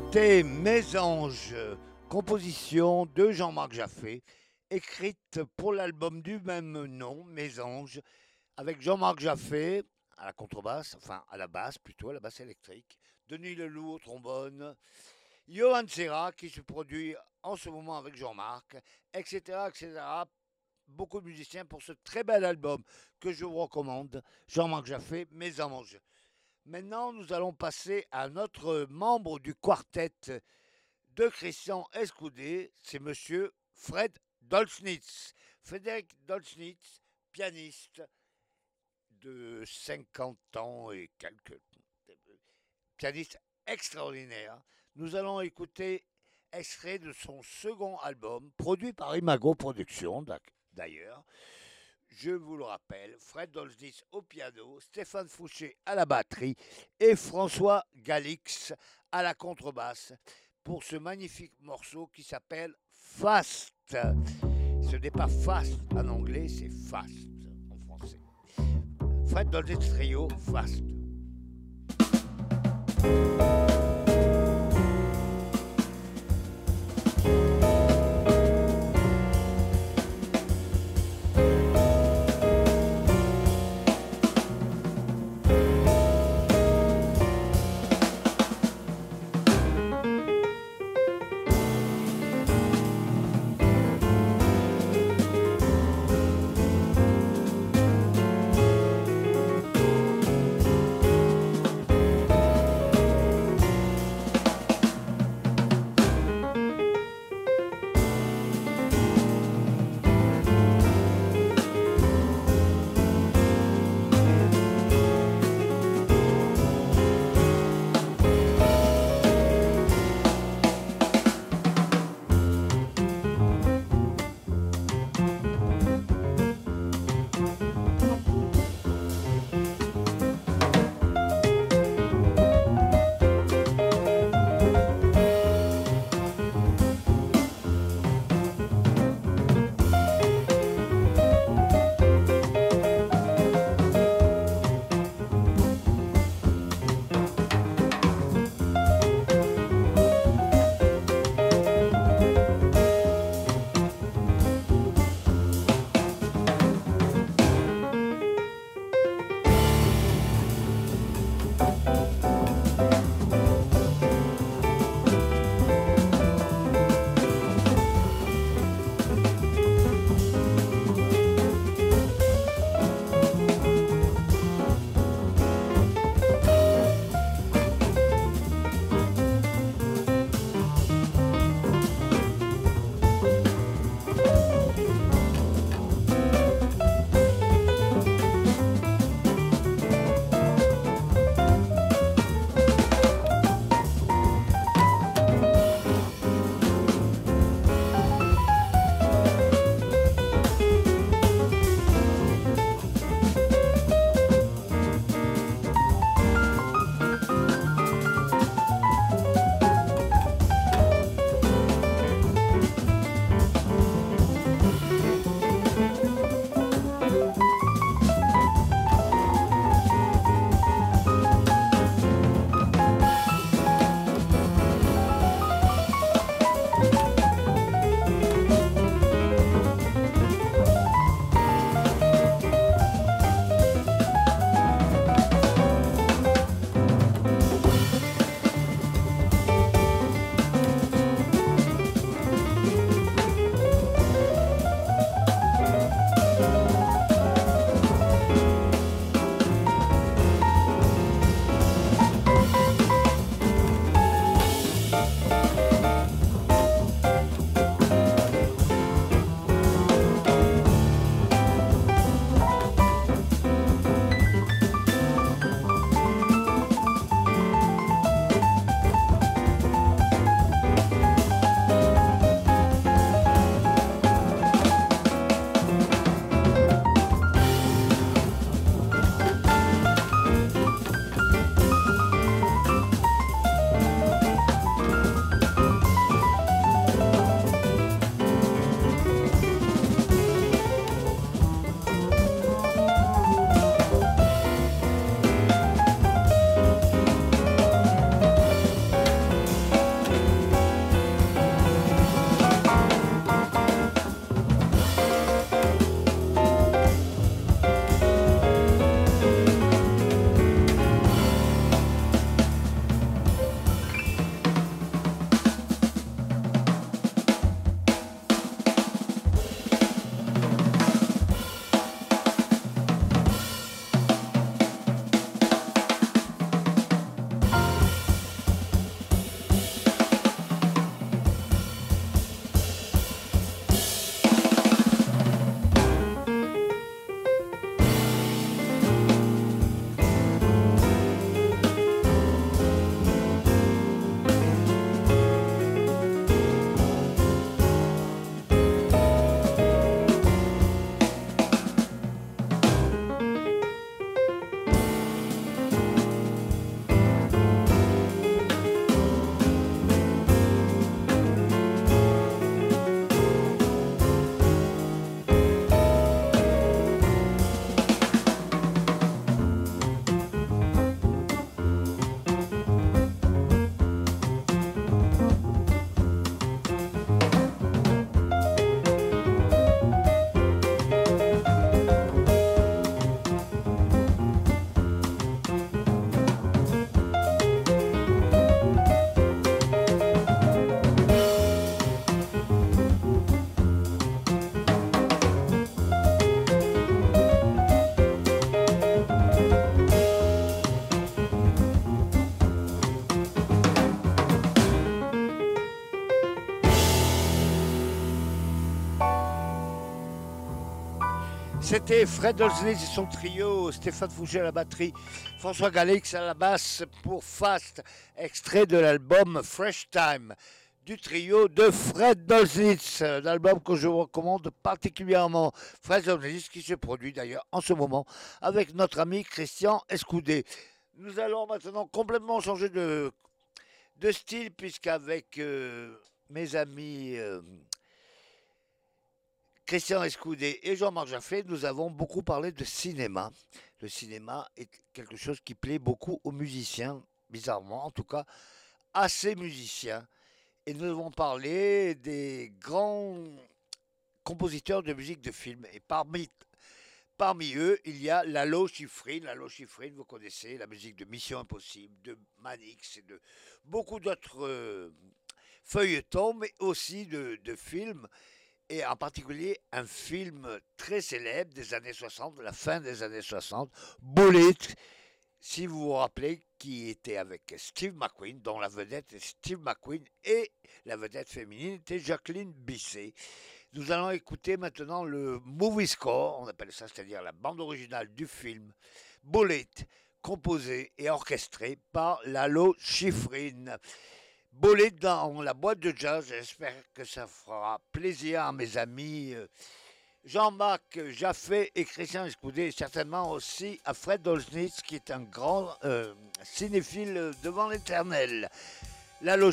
[SPEAKER 1] C'était Mésange, composition de Jean-Marc Jaffé, écrite pour l'album du même nom, Mésange, avec Jean-Marc Jaffé à la contrebasse, enfin à la basse plutôt, à la basse électrique, Denis Leloup au trombone, Johan Serra qui se produit en ce moment avec Jean-Marc, etc., etc. Beaucoup de musiciens pour ce très bel album que je vous recommande, Jean-Marc Jaffé, Mésange. Maintenant, nous allons passer à un autre membre du quartet de Christian Escoudé, c'est monsieur Fred Dolznitz. Frédéric Dolznitz, pianiste de 50 ans et quelques. Pianiste extraordinaire. Nous allons écouter extrait de son second album, produit par Imago Productions d'ailleurs. Je vous le rappelle, Fred Dolznitz au piano, Stéphane Fouché à la batterie et François Galix à la contrebasse pour ce magnifique morceau qui s'appelle Fast. Ce n'est pas fast en anglais, c'est fast en français. Fred Dolznitz Trio, Fast. C'était Fred Olsney et son trio, Stéphane Fouché à la batterie, François Galix à la basse pour Fast, extrait de l'album Fresh Time du trio de Fred Dolzitz, un album que je recommande particulièrement. Fred Dolzitz qui se produit d'ailleurs en ce moment avec notre ami Christian Escoudé. Nous allons maintenant complètement changer de, de style puisqu'avec euh, mes amis euh, Christian Escoudé et Jean-Marc Jaffé, nous avons beaucoup parlé de cinéma. Le cinéma est quelque chose qui plaît beaucoup aux musiciens, bizarrement en tout cas, à ces musiciens. Et nous avons parlé des grands compositeurs de musique de film. Et parmi, parmi eux, il y a Lalo Schifrin. Lalo Schifrin, vous connaissez la musique de Mission Impossible, de Manix et de beaucoup d'autres euh, feuilletons, mais aussi de, de films et en particulier un film très célèbre des années 60, de la fin des années 60, Bullet, si vous vous rappelez, qui était avec Steve McQueen, dont la vedette est Steve McQueen, et la vedette féminine était Jacqueline Bisset. Nous allons écouter maintenant le movie score, on appelle ça, c'est-à-dire la bande originale du film Bullet, composée et orchestrée par Lalo Schifrin. Bolé dans la boîte de jazz. J'espère que ça fera plaisir à mes amis euh, Jean-Marc Jaffé et Christian Escoudé, et certainement aussi à Fred Olsnitz, qui est un grand euh, cinéphile devant l'éternel. Lalo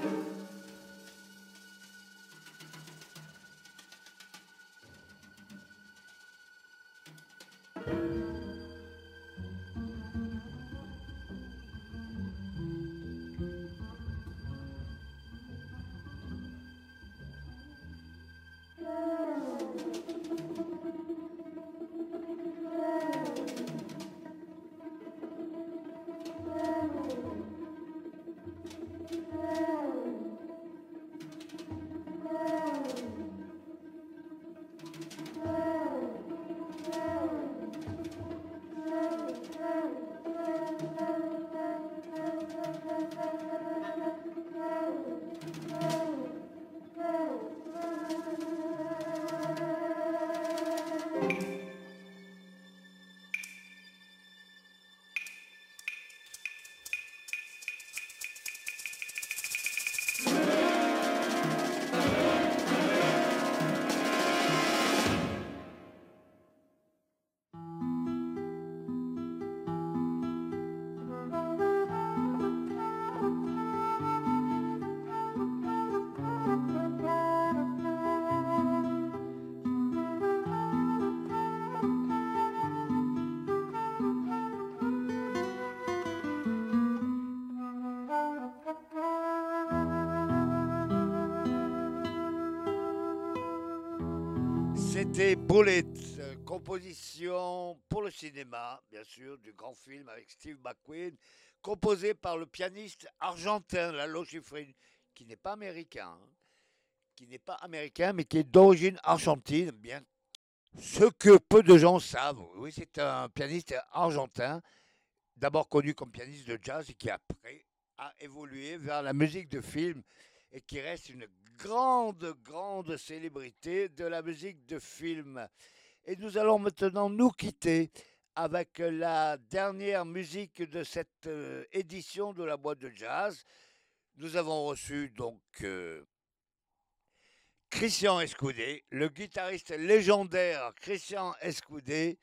[SPEAKER 1] Schifrin, Bullet. C'était Bullet, euh, composition pour le cinéma, bien sûr, du grand film avec Steve McQueen, composé par le pianiste argentin Lalo Schifrin, qui n'est pas américain, hein, qui n'est pas américain, mais qui est d'origine argentine, bien. Ce que peu de gens savent, oui, c'est un pianiste argentin, d'abord connu comme pianiste de jazz et qui après a évolué vers la musique de film et qui reste une grande, grande célébrité de la musique de film. Et nous allons maintenant nous quitter avec la dernière musique de cette euh, édition de la boîte de jazz. Nous avons reçu donc euh, Christian Escoudé, le guitariste légendaire Christian Escoudé,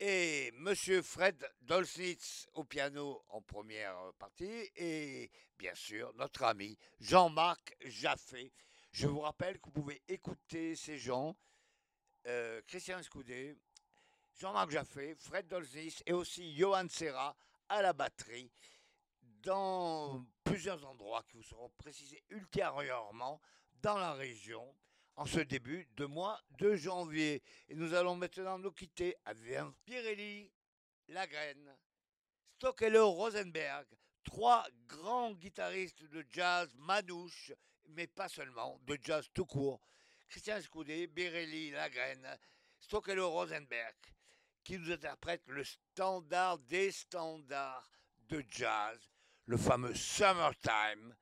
[SPEAKER 1] et Monsieur Fred Dolsnitz au piano en première partie, et bien sûr notre ami Jean-Marc Jaffé. Je vous rappelle que vous pouvez écouter ces gens, euh, Christian Escoudé, Jean-Marc Jaffé, Fred Dolsnitz et aussi Johan Serra à la batterie dans plusieurs endroits qui vous seront précisés ultérieurement dans la région en ce début de mois de janvier. Et nous allons maintenant nous quitter avec Pirelli, Lagraine, Stockello, Rosenberg, trois grands guitaristes de jazz manouche, mais pas seulement, de jazz tout court. Christian Scoudé, Birelli, Lagraine, Stockello, Rosenberg, qui nous interprètent le standard des standards de jazz, le fameux Summertime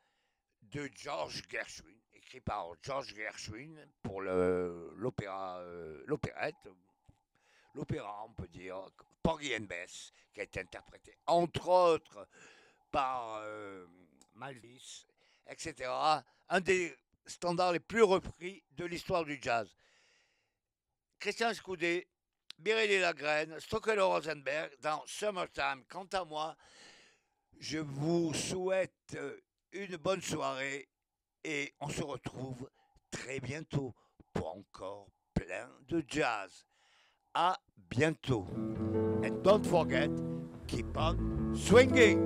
[SPEAKER 1] de George Gershwin écrit par George Gershwin pour l'opéra, euh, l'opérette, l'opéra, on peut dire, Porgy and Bess, qui a été interprété entre autres par euh, Malvis, etc. Un des standards les plus repris de l'histoire du jazz. Christian Scoudé, Birelli Lagraine, Stockello Rosenberg dans Summertime. Quant à moi, je vous souhaite euh, une bonne soirée et on se retrouve très bientôt pour encore plein de jazz. À bientôt. And don't forget, keep on swinging.